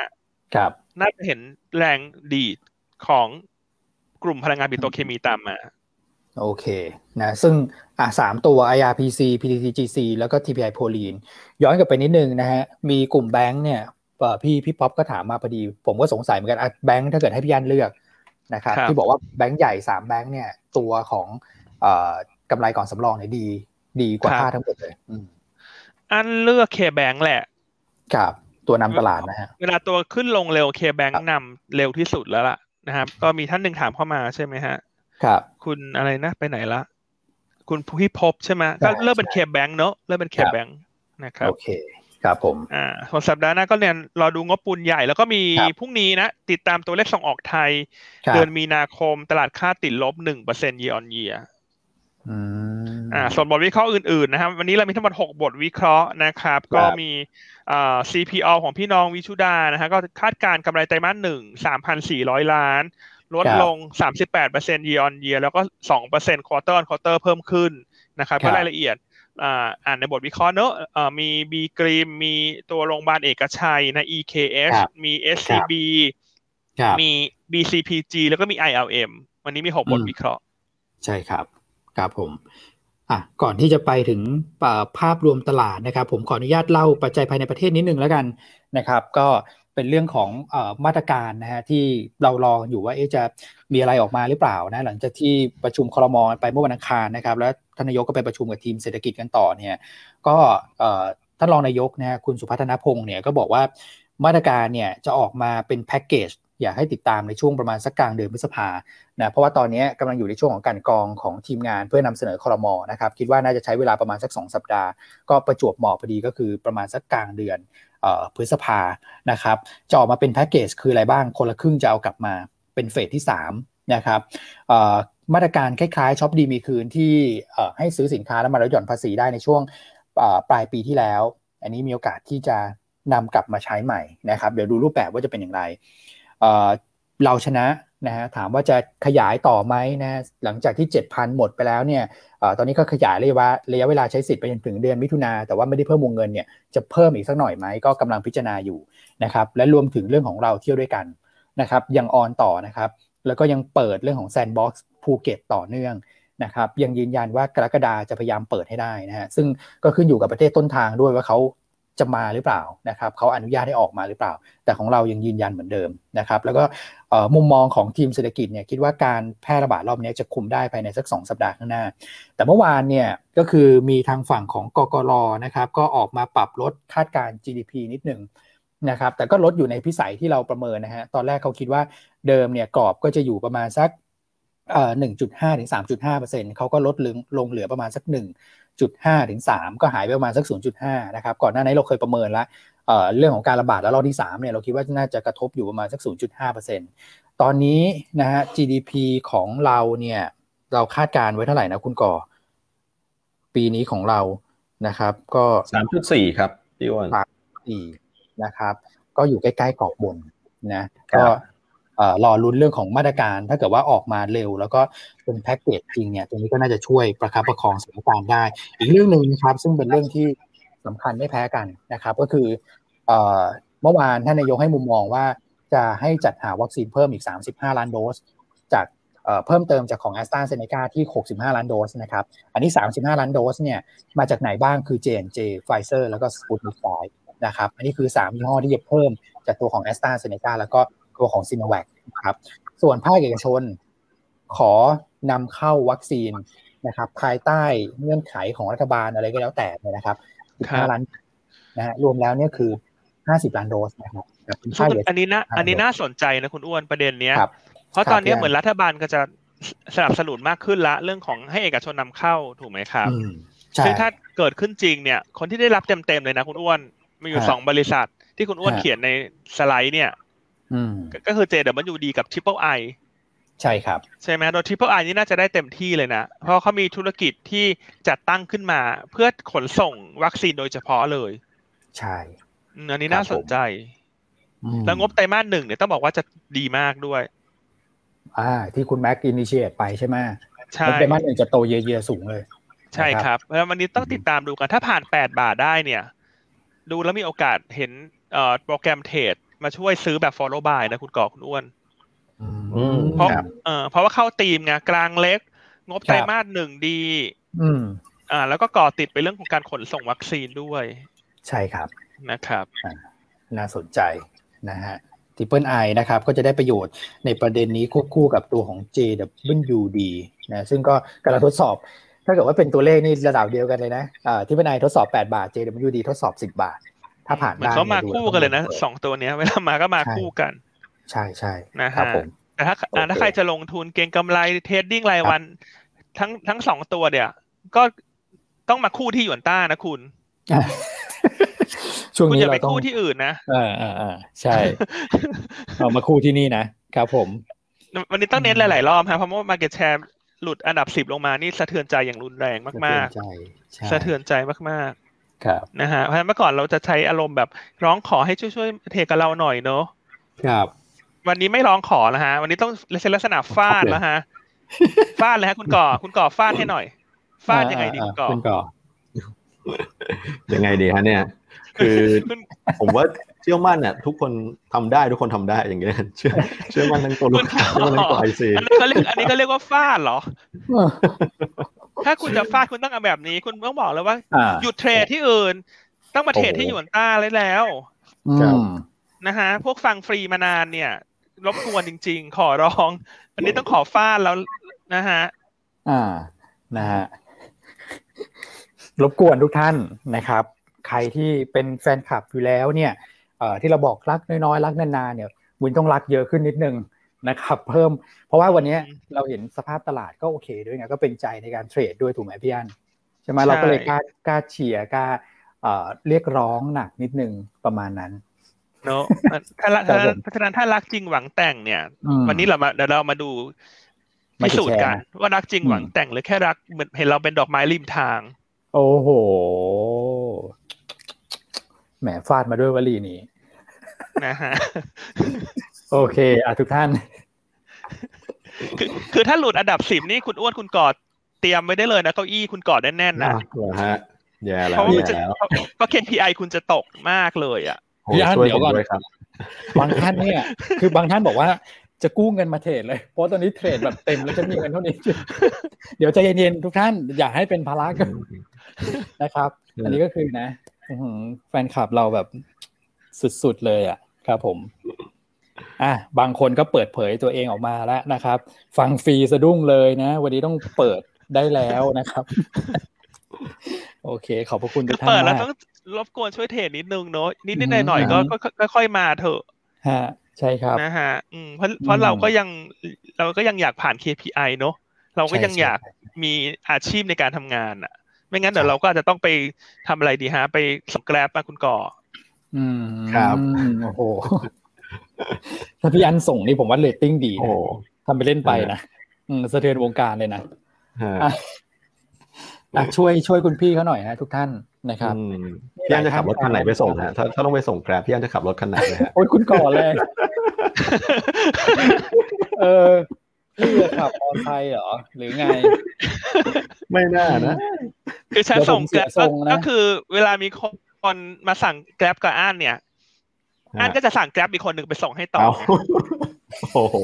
ครับน่าจะเห็นแรงดีดของ กลุ่มพลังงานปิโตรเคมีตามมา โอเคนะซึ่งอ่าสามตัว IRPC PTTGC แล้วก็ TPI โพลีนย้อนกลับไปนิดนึงนะฮะ มีกลุ่มแบงค์เนี่ยพี่พี่ป๊อปก็ถามมาพอดี ผมก็สงสัยเหมือนกันแบงค์ถ้าเกิดให้พี่อันเลือกนะครับที่บอกว่าแบงค์ใหญ่สามแบงค์เนี่ย ตัวของกำไรก่อนสำรองเนี่ยดี ดีกว่าคาดทั้งหมดเลยอันเลือกเคแบงค์แหละ ครับ ตัวนำตลาดนะฮะ เวลาตัวขึ้นลงเร็วเคแบงค์นำเร็วที่สุดแล้วล่ะ นะครับ ก็มีท่านหนึ่งถามเข้ามาใช่ไหมฮะ ครับ คุณอะไรนะ ไปไหนละ คุณพี่พบใช่ไหมก็เริ่มเป็นเคแบงค์เนอะเริ่มเป็นเคแบงค์นะครับโอเคครับผมอ่าของสัปดาห์หน้าก็เนี่ยรอดูงบปูนใหญ่ แล้วก็มีพรุ่งนี้นะ ติดตามตัวเลขส่งออกไทย เดือนมีนาคมตลาดค่าติดลบหนึ่งเปอร์เซ็นต์เยออนเยีย อ่าส่วนบทวิเคราะห์อื่นๆนะครับ วันนี้เรามีทั้งหมดหกบทวิเคราะห์นะครับ ก็มีอ่า CPO ของพี่น้องวิชุดานะฮะก็คาดการกำไรไตรมาสหนึ่งสามพันสี่ร้อยล้าน ลดลง 38% year on year แล้วก็ 2% quarter on quarter เพิ่มขึ้นนะครับก็รายละเอียดอ่านในบทวิเคราะห์เนอะมีบีกรีมมีตัวโรงพยาบาลเอกชัยนะ EKS มี SCB มี BCPG แล้วก็มี ILM วันนี้มีหกบทวิเคราะห์ ใช่ครับ ครับผม อะก่อนที่จะไปถึงภาพรวมตลาดนะครับ ผมขออนุญาตเล่าปัจจัยภายในประเทศนิดนึงแล้วกันนะครับ ก็เป็นเรื่องของอมาตรการนะฮะที่เรารออยู่ว่าจะมีอะไรออกมาหรือเปล่านะหลังจากที่ประชุมครมไปเมื่อวันอังคารนะครับ แล้วท่านนายกก็ไปประชุมกับทีมเศรษฐกิจกันต่อเนี่ยก็ท่านรองนายกนะคุณสุพัฒนพงศ์เนี่ยก็บอกว่ามาตรการเนี่ยจะออกมาเป็นแพ็กเกจ อยากให้ติดตามในช่วงประมาณสักกลางเดือนพฤษภานะเพราะว่าตอนนี้กำลังอยู่ในช่วงของการกองของทีมงานเพื่อนำเสนอคอรมอนะครับคิดว่าน่าจะใช้เวลาประมาณสัก 2 สัปดาห์ ก็ประจวบเหมาะพอดีก็คือประมาณสักกลางเดือนพฤษภานะครับจะออกมาเป็นแพ็กเกจคืออะไรบ้างคนละครึ่งจะเอากลับมาเป็นเฟสที่3นะครับมาตรการคล้ายๆช็อปดีมีคืนที่ให้ซื้อสินค้าแล้วมาลดหย่อนภาษีได้ในช่วงปลายปีที่แล้ว อันนี้มีโอกาสที่จะนำกลับมาใช้ใหม่นะครับเดี๋ยวดูรูปแบบว่าจะเป็นอย่างไร เราชนะนะฮะถามว่าจะขยายต่อไหมนะหลังจากที่ 7,000 หมดไปแล้วเนี่ยอตอนนี้ก็ขยายระยะระยะเวลาใช้สิทธิ์ไปจนถึงเดือนมิถุนาแต่ว่าไม่ได้เพิ่มวงเงินเนี่ยจะเพิ่มอีกสักหน่อยไหมก็กำลังพิจารณาอยู่นะครับและรวมถึงเรื่องของเราเที่ยวด้วยกันนะครับยัง on ต่อนะครับแล้วก็ยังเปิดเรื่องของแซนด์บ็อกซ์ภูเก็ตต่อเนื่องนะครับยังยืนยันว่ากรกฎาจะพยายามเปิดให้ได้นะฮะซึ่งก็ขึ้นอยู่กับประเทศต้นทางด้วยว่าเขา จะมาหรือเปล่านะครับเขาอนุญาตให้ออกมาหรือเปล่า แต่ของเรายังยืนยันเหมือนเดิมนะครับ แล้วก็มุมมองของทีมเศรษฐกิจเนี่ยคิดว่าการแพร่ระบาดรอบนี้จะคุมได้ภายในสักสองสัปดาห์ข้างหน้า แต่เมื่อวานเนี่ยก็คือมีทางฝั่งของกกรนะครับก็ออกมาปรับลดคาดการ GDP นิดหนึ่งนะครับแต่ก็ลดอยู่ในพิสัยที่เราประเมินนะฮะตอนแรกเขาคิดว่าเดิมเนี่ยกรอบก็จะอยู่ประมาณสักเอ่อหนึ่งจุดห้าถึงสามจุดห้าเปอร์เซ็นต์เขาก็ลดลงลงเหลือประมาณสักหนึ่ง จุดห้าถึงสามก็หายไปประมาณสักศูนย์จุดห้านะครับ ก่อนหน้านี้เราเคยประเมินแล้วเอ่อเรื่องของการระบาดแล้วรอบที่สามเนี่ยเราคิดว่าน่าจะกระทบอยู่ประมาณสักศูนย์จุดห้าเปอร์เซ็นต์ตอนนี้นะฮะ GDP ของเราเนี่ยเราคาดการไว้เท่าไหร่นะคุณก่อ ปีนี้ของเรานะครับ ก็สามจุดสี่ครับพี่อ้วนสามสี่นะครับ ก็อยู่ใกล้ๆกรอบบนนะก็ รอรุ้นเรื่องของมาตรการ ถ้าเกิดว่าออกมาเร็ว แล้วก็เป็นแพ็กเกจจริงเนี่ยตรงนี้ก็น่าจะช่วยประคับประคองสถานการณ์ได้ อีกเรื่องหนึ่งนะครับ ซึ่งเป็นเรื่องที่สำคัญไม่แพ้กันนะครับ ก็คือเมื่อวานท่านนายกให้มุมมองว่าจะให้จัดหาวัคซีนเพิ่มอีก 35 ล้านโดส จากเพิ่มเติมจากของแอสตราเซเนกาที่ 65 ล้านโดสนะครับ อันนี้ 35 ล้านโดสเนี่ยมาจากไหนบ้างคือ J&J Pfizer แล้วก็ Sputnik 5นะครับ อันนี้คือ 3 ยี่ห้อที่จะเพิ่มจากตัวของแอสตราเซเนกาแล้วก็ ตัวของ s i n o v a c นะครับ ส่วนภาคเอกชนขอนำเข้าวัคซีนนะครับ ภายใต้เงื่อนไขของรัฐบาลอะไรก็แล้วแต่นะครับ15ล้านนะฮะรวมแล้วเนี่ยคือ 50 ล้านโดสนะครับอันนี้นะอันนี้น่าสนใจนะคุณอ้วนประเด็นเนี้ยเพราะตอนนี้เหมือนรัฐบาลก็จะสนับสนุนมากขึ้นละเรื่องของให้เอกชนนำเข้าถูกไหมครับซึ่งถ้าเกิดขึ้นจริงเนี่ย คนที่ได้รับเต็มๆเลยนะคุณอ้วนมีอยู่สองบริษัทที่คุณอ้วนเขียนในสไลด์เนี่ย ก็คือ JWD กับ Triple I ใช่ครับ ใช่ไหมโดย Triple I นี่น่าจะได้เต็มที่เลยนะ เพราะเขามีธุรกิจที่จัดตั้งขึ้นมาเพื่อขนส่งวัคซีนโดยเฉพาะเลย ใช่อันนี้น่าสนใจ แล้วงบไตรมาสหนึ่งเนี่ยต้องบอกว่าจะดีมากด้วย อ่า ที่คุณแม็กอินิเชตไปใช่ไหมใช่ไตรมาสหนึ่งจะโตเยอะๆสูงเลย ใช่ครับแล้ววันนี้ต้องติดตามดูกันถ้าผ่านแปดบาทได้เนี่ย ดูแล้วมีโอกาสเห็นเอ่อโปรแกรมเทรด มาช่วยซื้อแบบ follow buy นะคุณกอคุณอ้วนเพราะเออเพราะว่าเข้าตีมไงกลางเล็ก งบไตรมาสหนึ่งดีอืมอ่า แล้วก็ก่อติดไปเรื่องของการขนส่งวัคซีนด้วย ใช่ครับนะครับ น่าสนใจนะฮะ Triple I นะครับก็จะได้ประโยชน์ในประเด็นนี้ควบคู่กับตัวของ JWD นะซึ่งก็กำลังทดสอบ ถ้าเกิดว่าเป็นตัวเลขนี่ระดับเดียวกันเลยนะอ่า Triple I ทดสอบ 8 บาท JWD ทดสอบ 10 บาท ถ้าผ่านได้เขามาคู่กันเลยนะสองตัวเนี้ย เวลามาก็มาคู่กัน ใช่ใช่นะครับผมแต่ถ้าถ้าใครจะลงทุนเก็งกำไร trading รายวัน ทั้งทั้งสองตัวเนี่ย ก็ต้องมาคู่ที่หยวนต้านะคุณช่วงนี้เราต้องคู่ที่อื่นนะอ่าอ่าอ่าใช่เอามาคู่ที่นี่นะครับผม วันนี้ต้องเน้นหลาย ๆ รอบครับเพราะว่า market share หลุดอันดับสิบลงมานี่สะเทือนใจอย่างรุนแรงมากๆสะเทือนใจมากๆ ครับนะฮะเพราะเมื่อก่อนเราจะใช้อารมณ์แบบร้องขอให้ช่วยๆเทกับเราหน่อยเนอะครับ วันนี้ไม่ร้องขอแล้วฮะ วันนี้ต้องเลักษณะฟาดแล้วฮะฟาดเลยฮะคุณก่อคุณก่อฟาดให้หน่อย ฟาดยังไงดีคุณก่อยังไงดีฮะเนี่ย คือผมว่าเชื่อมั่นเนี่ยทุกคนทำได้ทุกคนทำได้อย่างเงี้ยเชื่อเชื่อมั่นทั้งตัวลูกค้าเชื่อมั่นทั้งตัวไอซีอันนี้ก็เรียกอันนี้ก็เรียกว่าฟาดเหรอ ถ้าคุณจะฟาดคุณต้องเอาแบบนี้ คุณต้องบอกเลยว่าหยุดเทรดที่อื่น ต้องมาเทรดที่หยวนต้าเลยแล้วนะฮะพวกฟังฟรีมานานเนี่ย รบกวนจริง ๆ ขอร้อง อันนี้ต้องขอฟาดแล้วนะฮะอ่านะฮะรบกวนทุกท่านนะครับ ใครที่เป็นแฟนคลับอยู่แล้วเนี่ย ที่เราบอกรักน้อยๆรักนานๆเนี่ยวินต้องรักเยอะขึ้นนิดนึงนะครับเพิ่มเพราะว่าวันนี้เราเห็นสภาพตลาดก็โอเคด้วยไงก็เป็นใจในการเทรดด้วยถูกไหมพี่อันใช่ไหมเราก็เลยกล้ากล้าเชียร์กล้าเรียกร้องหนักนิดนึงประมาณนั้นเนาะถ้าเพราะฉะนั้นถ้ารักจริงหวังแต่งเนี่ย วันนี้เรามาเดี๋ยวเรามาดูพิสูจน์กัน ว่ารักจริงหวังแต่งหรือแค่รักเหมือนเห็นเราเป็นดอกไม้ริมทาง โอ้โห แหมฟาดมาด้วยวลีนี้นะฮะโอเคอะทุกท่าน คือคือถ้าหลุดอันดับสิบนี่คุณอ้วนคุณกอดเตรียมไว้ได้เลยนะเก้าอี้คุณกอดแน่นๆนะเหรอฮะแย่แล้วเพราะเพราะ KPI คุณจะตกมากเลยอะพี่อันเดี๋ยวก่อนบางท่านเนี่ย คือบางท่านบอกว่าจะกู้เงินมาเทรดเลย เพราะตอนนี้เทรดแบบเต็มแล้วจะมีเงินเท่านี้ เดี๋ยวใจเย็นๆทุกท่านอย่าให้เป็นภาระกันนะครับ อันนี้ก็คือนะ แฟนคลับเราแบบสุดๆเลยอะครับผม อะบางคนก็เปิดเผยตัวเองออกมาแล้วนะครับ ฟังฟรีสะดุ้งเลยนะ วันนี้ต้องเปิดได้แล้วนะครับ โอเค ขอบพระคุณทุกท่านเปิดแล้วต้องรบกวนช่วยเทรดนิดนึงเนาะนิดนิดหน่อยหน่อยก็ก็ค่อยมาเถอะฮะใช่ครับนะฮะอืมเพราะเพราะเราก็ยังเราก็ยังอยากผ่าน KPI เนาะเราก็ยังอยากมีอาชีพในการทำงานอะ ไม่งั้นเดี๋ยวเราก็อาจจะต้องไปทำอะไรดีฮะ ไปส่งแกร็บมาคุณก่อ อืมครับโอ้โหถ้าพี่อันส่งนี่ผมว่าเรตติ้งดีนะทำไปเล่นไปนะอืมสะเทือนวงการเลยนะอะช่วยช่วยคุณพี่เขาหน่อยฮะทุกท่านนะครับพี่อันจะขับรถคันไหนไปส่งฮะถ้าถ้าต้องไปส่งแกร็บพี่อันจะขับรถคันไหนเลยฮะโอ้ยคุณก่อเลยเออพี่จะขับมอเตอร์ไซค์เหรอหรือไง ไม่น่านะ คือฉันส่งแกร็บก็คือ เวลามีคนมาสั่งแกร็บกับอันเนี่ยอันก็จะสั่งแกร็บอีกคนหนึ่งไปส่งให้ต่อโอ้โห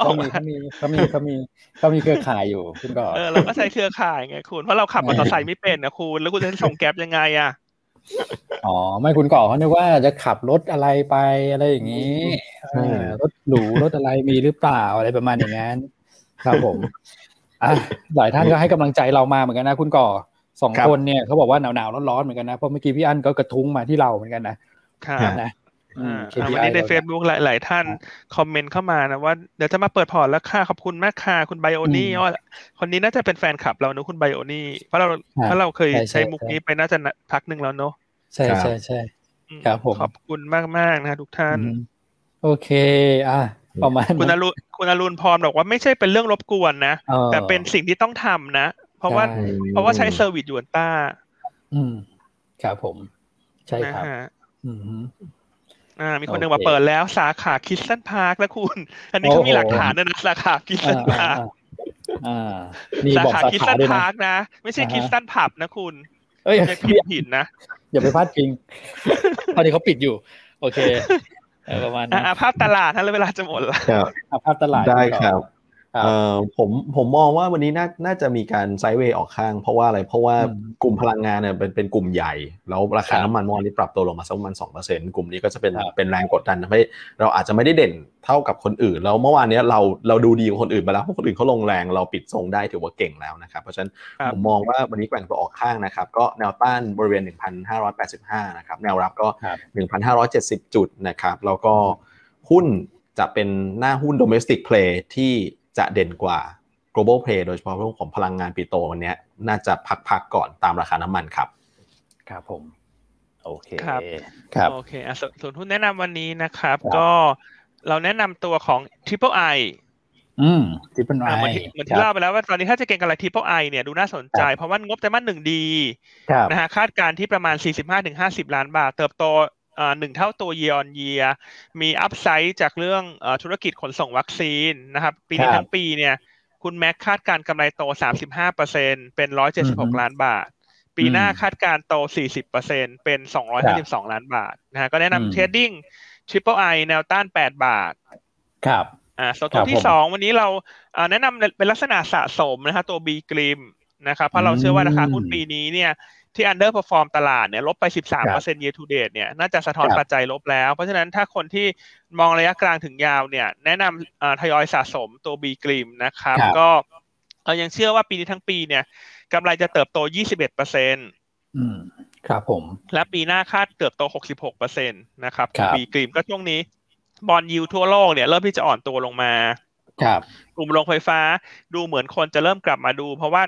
เขามีเขามีเขามีเขามีเขามีเครือข่ายอยู่คุณก็เออเราก็ใช้เครือข่ายไงคุณเพราะเราขับมอเตอร์ไซค์ไม่เป็นนะคุณแล้วคุณจะส่งแก๊ปยังไงอะอ๋อไม่คุณก่อเขาเนียว่าจะขับรถอะไรไปอะไรอย่างนี้รถหรูรถอะไรมีหรือเปล่าอะไรประมาณอย่างนั้นครับผมอะ หลายท่านก็ให้กำลังใจเรามาเหมือนกันนะ คุณก่อสองคนเนี่ยเขาบอกว่าหนาวๆร้อนๆเหมือนกันนะเพราะเมื่อกี้พี่อั้นก็กระทุ้งมาที่เราเหมือนกันนะนะวันนี้ใน Facebook หลายๆท่านคอมเมนต์เข้ามานะว่าเดี๋ยวจะมาเปิดพอร์ตแล้วค่ะขอบคุณมากค่ะคุณไบโอนี่ว่าคนนี้น่าจะเป็นแฟนคลับเราเนอะคุณไบโอนี่เพราะเราเพราะเราเคยใช้มุกนี้ไปน่าจะพักหนึ่งแล้วเนอะใช่ใช่ใช่ครับผมขอบคุณมากมากนะทุกท่าน โอเค อะ ประมาณคุณอรุณคุณอรุณพรบอกว่าไม่ใช่เป็นเรื่องรบกวนนะ แต่เป็นสิ่งที่ต้องทำนะ เพราะว่า เพราะว่าใช้ service หยวนต้า อืมครับผม ใช่ครับอืมอ่ามีคนหนึ่งมาเปิดแล้วสาขา Crystal Park แล้วคุณ อันนี้เขามีหลักฐานนะสาขา Crystal Parkสาขา Crystal Park นะ ไม่ใช่ Crystal Pub นะคุณเอ้ยผิดผิดนะ อย่าไปพลาดจริงตอนนี้เขาปิดอยู่ โอเค ประมาณนี้ภาพตลาดท่านเวลาจะหมดแล้วภาพตลาดได้ครับเอ่อ ผมผมมองว่าวันนี้น่าน่าจะมีการ sideway ออกข้าง เพราะว่าอะไรเพราะว่ากลุ่มพลังงานเนี่ยเป็นเป็นกลุ่มใหญ่ แล้วราคาน้ำมันเมื่อวานนี้ปรับตัวลงมาสักประมาณสองเปอร์เซ็นต์กลุ่มนี้ก็จะเป็นเป็นแรงกดดันทำให้เราอาจจะไม่ได้เด่นเท่ากับคนอื่น แล้วเมื่อวานนี้เราเราดูดีกว่าคนอื่นไปแล้วเพราะคนอื่นเขาลงแรงเราปิดทรงได้ถือว่าเก่งแล้วนะครับ เพราะฉะนั้นผมมองว่าวันนี้แกว่งตัวออกข้างนะครับ ก็แนวต้านบริเวณ 1,585 นะครับแนวรับก็ 1,570 จุดนะครับแล้วก็หุ้นจะเป็นหน้าหุ้น domestic play ที่ จะเด่นกว่า global play โดยเฉพาะเรื่องของพลังงานปิโตวันนี้น่าจะพักๆก่อนตามราคาน้ำมันครับ ครับผม โอเคครับครับโอเคอะส่วนทุนแนะนำวันนี้นะครับ ก็เราแนะนำตัวของ Triple I อืม Triple I เหมือนที่เล่าไปแล้วว่าตอนนี้ถ้าจะเก่งกับอะไร Triple I เนี่ยดูน่าสนใจ เพราะว่างบแต่มันหนึ่งดีนะฮะคาดการที่ประมาณ 45-50 ล้านบาท เติบโต หนึ่งเท่าตัว year on year มีอัพไซด์จากเรื่องธุรกิจขนส่งวัคซีนนะครับ ปีนี้ทั้งปีเนี่ย คุณแม็กคาดการกำไรโต 35เปอร์เซ็นเป็น176 ล้านบาท ปีหน้าคาดการโต 40เปอร์เซ็นเป็น 252 ล้านบาทนะฮะก็แนะนำเทรดดิ้ง Triple I แนวต้าน 8 บาท ครับอ่าส่วนตัวที่สองวันนี้เราแนะนำเป็นลักษณะสะสมนะครับตัว B กริมนะครับเพราะเราเชื่อว่าราคาหุ้นปีนี้เนี่ย ที่ underperform ตลาดเนี่ยลบไป 13% year to date เนี่ยน่าจะสะท้อนปัจจัยลบแล้ว เพราะฉะนั้นถ้าคนที่มองระยะกลางถึงยาวเนี่ยแนะนำทยอยสะสมตัว B กริมนะครับก็เรายังเชื่อว่าปีนี้ทั้งปีเนี่ยกำไรจะเติบโต 21%อืมครับผม และปีหน้าคาดเติบโต 66%นะครับ B.Grimm ก็ช่วงนี้ bond yield ทั่วโลกเนี่ยเริ่มที่จะอ่อนตัวลงมา ครับ กลุ่มโรงไฟฟ้าดูเหมือนคนจะเริ่มกลับมาดู เพราะว่า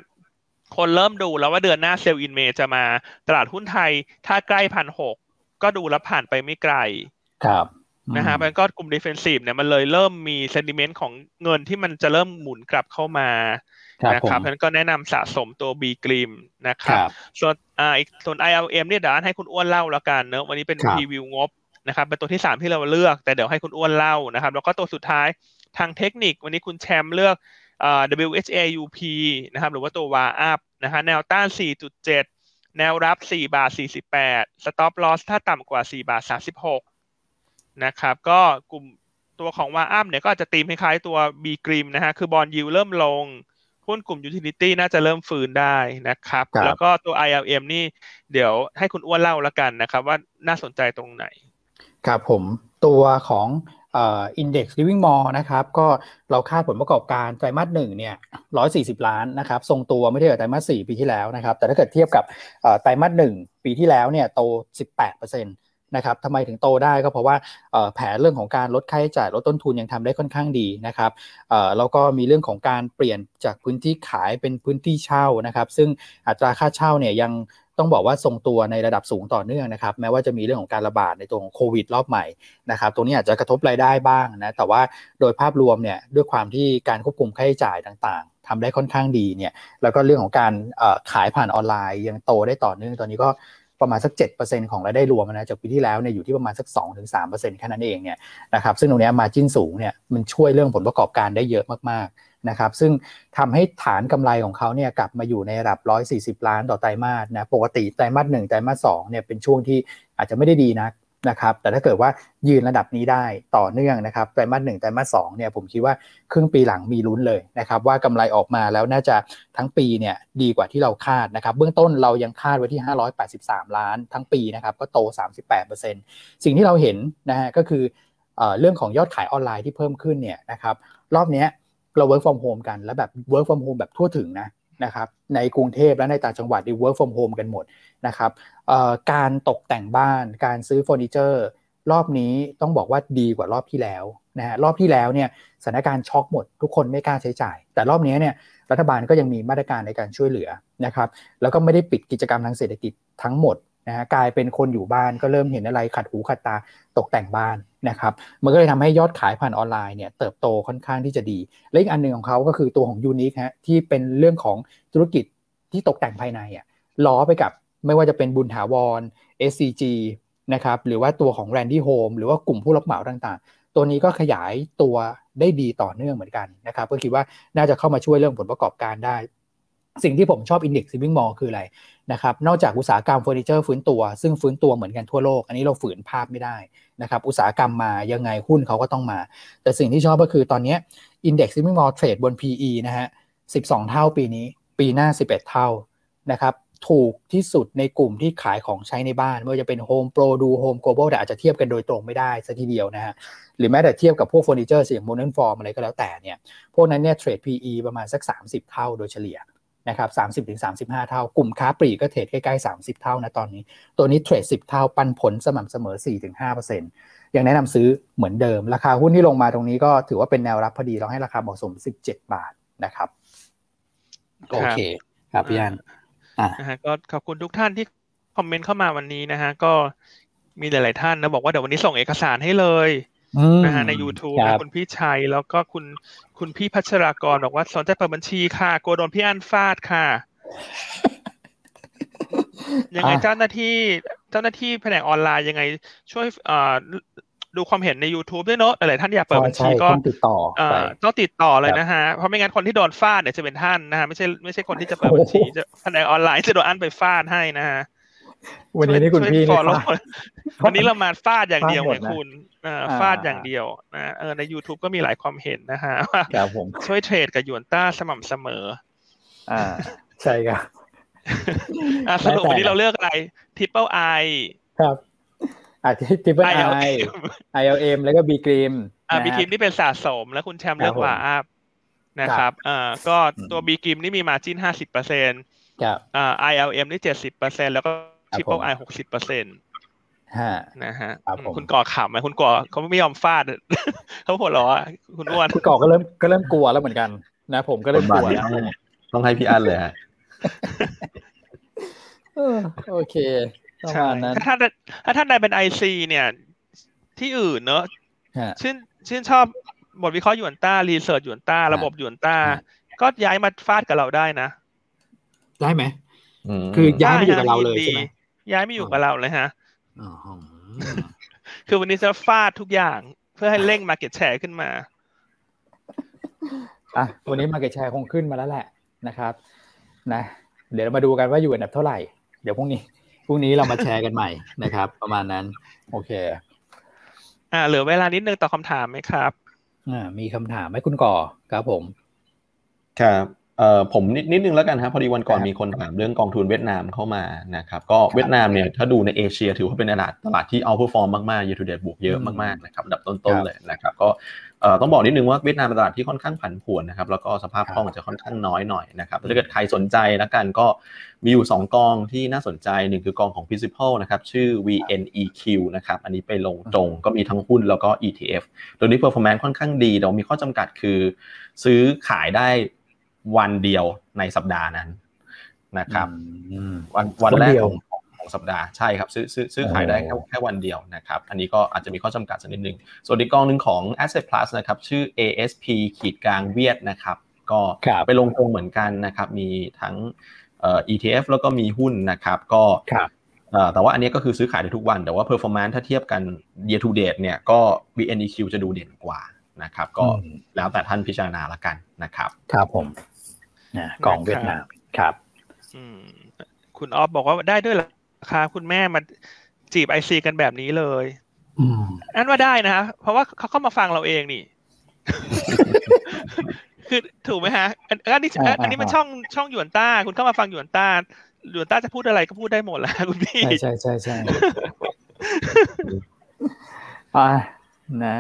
คนเริ่มดูแล้วว่าเดือนหน้า sell in May จะมาตลาดหุ้นไทยถ้าใกล้พันหกก็ดูแล้วผ่านไปไม่ไกล ครับนะฮะมันก็กลุ่ม defensive เนี่ยมันเลยเริ่มมี sentiment ของเงินที่มันจะเริ่มหมุนกลับเข้ามานะครับเพราะนั้นก็แนะนำสะสมตัว B กริมนะครับส่วนอ่าอีกส่วน ILM เนี่ยเดี๋ยวให้คุณอ้วนเล่าแล้วกันเนอะวันนี้เป็นรีวิวงบนะครับเป็นตัวที่สามที่เราเลือกแต่เดี๋ยวให้คุณอ้วนเล่านะครับ แล้วก็ตัวสุดท้ายทางเทคนิควันนี้คุณแชมป์เลือก WHAUP นะครับหรือว่าตัว VAR up นะฮะแนวต้าน 4.7 แนวรับ 4 บาท 48 stop loss ถ้าต่ำกว่า 4 บาท 36 นะครับ ก็กลุ่มตัวของ WHAUP เนี่ยก็อาจจะตีมคล้ายๆตัว B กริมนะฮะคือบอลยิวเริ่มลงหุ้นกลุ่ม utility น่าจะเริ่มฟื้นได้นะครับ แล้วก็ตัว ILM นี่เดี๋ยวให้คุณอ้วนเล่าแล้วกันนะครับ ว่าน่าสนใจตรงไหน ครับผมตัวของ Index Living Mall นะครับก็เราคาดผลประกอบการไตรมาสหนึ่งเนี่ยร้อยสี่สิบล้านนะครับทรงตัวเมื่อเทียบกับไตรมาสสี่ปีที่แล้วนะครับแต่ถ้าเกิดเทียบกับไตรมาสหนึ่งปีที่แล้วเนี่ยโตสิบแปดเปอร์เซ็นต์นะครับทำไมถึงโตได้ก็เพราะว่าแผนเรื่องของการลดค่าใช้จ่ายลดต้นทุนยังทำได้ค่อนข้างดีนะครับแล้วก็มีเรื่องของการเปลี่ยนจากพื้นที่ขายเป็นพื้นที่เช่านะครับ ซึ่งอัตราค่าเช่าเนี่ยยัง ต้องบอกว่าทรงตัวในระดับสูงต่อเนื่องนะครับ แม้ว่าจะมีเรื่องของการระบาดในตัวของโควิดรอบใหม่นะครับตรงนี้อาจจะกระทบรายได้บ้างนะแต่ว่าโดยภาพรวมเนี่ยด้วยความที่การควบคุมค่าใช้จ่ายต่างๆทำได้ค่อนข้างดีเนี่ยแล้วก็เรื่องของการขายผ่านออนไลน์ยังโตได้ต่อเนื่องตอนนี้ก็ประมาณสัก 7%ของรายได้รวมนะจากปีที่แล้วเนี่ยอยู่ที่ประมาณสัก 2-3%แค่นั้นเองเนี่ยนะครับซึ่งตรงนี้มาจิ้นสูงเนี่ยมันช่วยเรื่องผลประกอบการได้เยอะมากๆ นะครับซึ่งทำให้ฐานกำไรของเขาเนี่ยกลับมาอยู่ในระดับ 140 ล้านต่อไตรมาสนะปกติไตรมาสหนึ่งไตรมาสสองเนี่ยเป็นช่วงที่อาจจะไม่ได้ดีนะนะครับแต่ถ้าเกิดว่ายืนระดับนี้ได้ต่อเนื่องนะครับไตรมาสหนึ่งไตรมาสสองเนี่ยผมคิดว่าครึ่งปีหลังมีลุ้นเลยนะครับว่ากำไรออกมาแล้วน่าจะทั้งปีเนี่ยดีกว่าที่เราคาดนะครับเบื้องต้นเรายังคาดไว้ที่ 583 ล้านทั้งปีนะครับก็โต 38%สิ่งที่เราเห็นนะฮะก็คือเรื่องของยอดขายออนไลน์ที่เพิ่มขึ้นเนี่ยนะครับรอบนี้ เรา work from home กันแล้วแบบ work from home แบบทั่วถึงนะนะครับในกรุงเทพและในต่างจังหวัดที่ work from home กันหมดนะครับการตกแต่งบ้านการซื้อเฟอร์นิเจอร์รอบนี้ต้องบอกว่าดีกว่ารอบที่แล้วนะฮะรอบที่แล้วเนี่ยสถานการณ์ช็อกหมด ทุกคนไม่กล้าใช้จ่าย แต่รอบนี้เนี่ยรัฐบาลก็ยังมีมาตรการในการช่วยเหลือนะครับแล้วก็ไม่ได้ปิดกิจกรรมทางเศรษฐกิจทั้งหมด นะฮะกลายเป็นคนอยู่บ้านก็เริ่มเห็นอะไรขัดหูขัดตาตกแต่งบ้านนะครับมันก็เลยทำให้ยอดขายผ่านออนไลน์เนี่ยเติบโตค่อนข้างที่จะดี และอีกอันหนึ่งของเขาก็คือตัวของยูนิคฮะที่เป็นเรื่องของธุรกิจที่ตกแต่งภายในอะล้อไปกับไม่ว่าจะเป็นบุญถาวร SCG นะครับหรือว่าตัวของ Randy Home หรือว่ากลุ่มผู้รับเหมาต่างๆ ตัวนี้ก็ขยายตัวได้ดีต่อเนื่องเหมือนกันนะครับก็คิดว่าน่าจะเข้ามาช่วยเรื่องผลประกอบการได้ สิ่งที่ผมชอบ Index Living Mall คืออะไรนะครับ นอกจากอุตสาหกรรมเฟอร์นิเจอร์ฟื้นตัว ซึ่งฟื้นตัวเหมือนกันทั่วโลก อันนี้เราฝืนภาพไม่ได้นะครับ อุตสาหกรรมมายังไงหุ้นเขาก็ต้องมา แต่สิ่งที่ชอบก็คือตอนนี้ Index Living Mall เทรดบน PE นะฮะ 12 เท่าปีนี้ ปีหน้า 11 เท่านะครับ ถูกที่สุดในกลุ่มที่ขายของใช้ในบ้าน ไม่ว่าจะเป็น Home Pro ดู Home Global แต่อาจจะเทียบกันโดยตรงไม่ได้สัทีเดียวนะฮะ หรือแม้แต่เทียบกับพวกเฟอร์นิเจอร์อย่าง Modern Form อะไรก็แล้วแต่เนี่ย พวกนั้นเนี่ยเทรด PE ประมาณสัก 30 เท่าโดยเฉลี่ย นะครับ30-35เท่า กลุ่มค้าปลีกก็เทรดใกล้ๆ30เท่านะตอนนี้ ตัวนี้เทรด10เท่าปันผลสม่ำเสมอ4-5%ยังแนะนำซื้อเหมือนเดิม ราคาหุ้นที่ลงมาตรงนี้ก็ถือว่าเป็นแนวรับพอดีเราให้ราคาเหมาะสม17บาทนะครับ โอเค ครับพี่ยันนะฮะก็ขอบคุณทุกท่านที่คอมเมนต์เข้ามาวันนี้นะฮะก็มีหลาย ๆ ท่านนะบอกว่าเดี๋ยววันนี้ส่งเอกสารให้เลยนะฮะใน YouTube นะคุณพี่ชัยแล้วก็คุณ คุณพี่พัชรากรบอกว่าสนใจเปิดบัญชีค่ะกลัวโดนพี่อันฟาดค่ะ ยังไงเจ้าหน้าที่ เจ้าหน้าที่แผนกออนไลน์ยังไง ช่วยดูความเห็นใน YouTube ด้วยเนอะหลายท่านอยากเปิดบัญชีก็ต้องติดต่อต้องติดต่อเลยนะฮะ เพราะไม่งั้นคนที่โดนฟาดเนี่ยจะเป็นท่านนะฮะไม่ใช่ไม่ใช่คนที่จะเปิดบัญชีจะแผนกออนไลน์จะโดนอันไปฟาดให้นะฮะ วันนี้นี่คุณพี่นี่วันนี้เรามาฟาดอย่างเดียวไงคุณฟาดอย่างเดียวนะเออใน YouTube ก็มีหลายความเห็นนะฮะว่าช่วยเทรดกับยวนต้าสม่ำเสมอ อ่า ใช่ครับสรุปวันนี้เราเลือกอะไรTriple Iครับอ่า Triple I ILM แล้วก็ B.Grimm อ่า B.Grimmนี่เป็นสะสม แล้วคุณแชมป์เลือก WHAUP นะครับอ่าก็ตัว B.Grimm นี่มี margin ห้าสิบเปอร์เซ็นต์อ่า ILM นี่เจ็ดสิบเปอร์เซ็นต์แล้วก็ Triple I หกสิบเปอร์เซ็นต์นะฮะคุณก่อขำไหมคุณก่อเขาไม่ยอมฟาดเขาหัวเราะคุณอ้วนคุณก่อก็เริ่มก็เริ่มกลัวแล้วเหมือนกัน นะ ผมก็เริ่มกลัวต้องให้พี่อันเลยฮะโอเคใช่ถ้าท่านถ้าท่านใดเป็น IC เนี่ย ที่อื่นเนอะชื่นชื่นชอบบทวิเคราะห์หยวนต้า research หยวนต้า ระบบหยวนต้า ก็ย้ายมาฟาดกับเราได้นะ ได้ไหมคือย้ายไม่อยู่กับเราเลยใช่ไหม ย้ายไม่อยู่กับเราเลยฮะคือวันนี้จะฟาดทุกอย่าง เพื่อให้เร่ง market share ขึ้นมาอะวันนี้ market share คงขึ้นมาแล้วแหละนะครับ นะ เดี๋ยวเรามาดูกันว่าอยู่อันดับเท่าไหร่ เดี๋ยวพรุ่งนี้พรุ่งนี้เรามาแชร์กันใหม่นะครับ ประมาณนั้น โอเค อ่าเหลือเวลานิดนึงตอบคำถามไหมครับอ่ามีคำถามไหมคุณก่อครับผม ครับ เอ่อผมนิดนิดนึงแล้วกันครับพอดีวันก่อนมีคนถามเรื่องกองทุนเวียดนามเข้ามานะครับก็เวียดนามเนี่ยถ้าดูในเอเชียถือว่าเป็นตลาดตลาดที่ outperform มากๆ year to date บวกเยอะมากๆนะครับอันดับต้นๆเลยนะครับก็เอ่อต้องบอกนิดนึงว่าเวียดนามเป็นตลาดที่ค่อนข้างผันผวนนะครับแล้วก็สภาพคล่องจะค่อนข้างน้อยหน่อยนะครับถ้าเกิดใครสนใจแล้วกันก็มีอยู่ 2 กองที่น่าสนใจหนึ่งคือกองของ Principal นะครับชื่อ VNEQ นะครับอันนี้ไปลงตรงก็มีทั้งหุ้นแล้วก็ ETF ตัวนี้ performance ค่อนข้างดีแต่มีข้อจำกัดคือซื้อขายได้ วันเดียวในสัปดาห์นั้นนะครับวันวันแรกของของสัปดาห์ใช่ครับซื้อซื้อซื้อขายได้แค่แค่วันเดียวนะครับอันนี้ก็อาจจะมีข้อจำกัดสักนิดนึงส่วนอีกกองหนึ่งของ Asset Plus นะครับชื่อ ASP ขีดกลางเวียดนะครับก็ไปลงตรงเหมือนกันนะครับมีทั้งเอ่อ ETF แล้วก็มีหุ้นนะครับก็แต่ว่าอันนี้ก็คือซื้อขายได้ทุกวัน แต่ว่า performance ถ้าเทียบกัน year to date เนี่ยก็ VNEQ จะดูเด่นกว่านะครับก็แล้วแต่ท่านพิจารณาละกันนะครับ ครับผม กองเวียดนามครับคุณออฟบอกว่าได้ด้วยราคาคุณแม่มาจีบไอซีกันแบบนี้เลยอันว่าได้นะเพราะว่าเขาเข้ามาฟังเราเองนี่ คือถูกไหมฮะ อันนี้อันนี้มันช่องช่องหยวนต้า คุณเข้ามาฟังหยวนต้าหยวนต้าจะพูดอะไรก็พูดได้หมดแล้วคุณพี่ใช่ใช่ใช่อ่านะ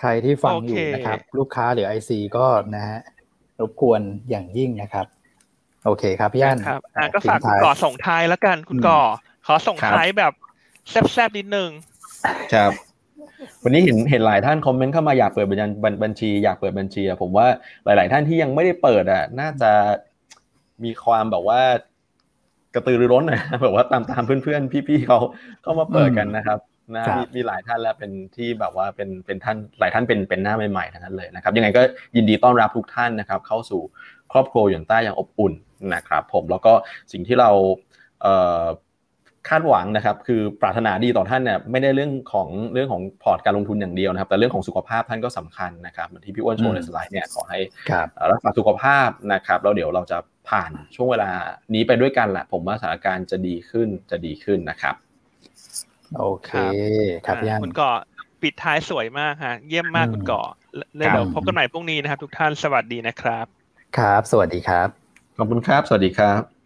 ใครที่ฟังอยู่นะครับ ลูกค้าหรือไอซีก็นะฮะ รบกวนอย่างยิ่งนะครับ โอเคครับพี่อันครับอ่าก็ฝากคุณก่อส่งท้ายแล้วกันคุณก่อขอส่งท้ายแบบแซบๆนิดนึงครับวันนี้เห็นเห็นหลายท่านคอมเมนต์เข้ามาอยากเปิดบัญชี อยากเปิดบัญชีผมว่าหลาย ๆ ท่านที่ยังไม่ได้เปิดอะน่าจะมีความแบบว่ากระตือรือร้นนะแบบว่าตามตามเพื่อนๆ พี่ๆเขาเข้ามาเปิดกันนะครับ นะมีมีหลายท่านแล้วเป็นที่แบบว่าเป็นเป็นท่านหลายท่านเป็นเป็นหน้าใหม่ๆทั้งนั้นเลยนะครับยังไงก็ยินดีต้อนรับทุกท่านนะครับ เข้าสู่ครอบครัวอย่างใต้อย่างอบอุ่นนะครับผมแล้วก็สิ่งที่เราคาดหวังนะครับ คือปรารถนาดีต่อท่านเนี่ยไม่ได้เรื่องของเรื่องของพอร์ตการลงทุนอย่างเดียวนะครับ แต่เรื่องของสุขภาพท่านก็สำคัญนะครับเหมือนที่พี่อ้วนโชว์ในสไลด์เนี่ยขอให้รักษาสุขภาพนะครับแล้วเดี๋ยวเราจะผ่านช่วงเวลานี้ไปด้วยกันแหละผมว่าสถานการณ์จะดีขึ้นจะดีขึ้นนะครับ โอเคครับย่านคุณก่อปิดท้ายสวยมากฮะ เยี่ยมมากคุณก่อแล้วเดี๋ยวพบกันใหม่พรุ่งนี้นะครับ ทุกท่านสวัสดีนะครับ ครับ สวัสดีครับ ขอบคุณครับ สวัสดีครับ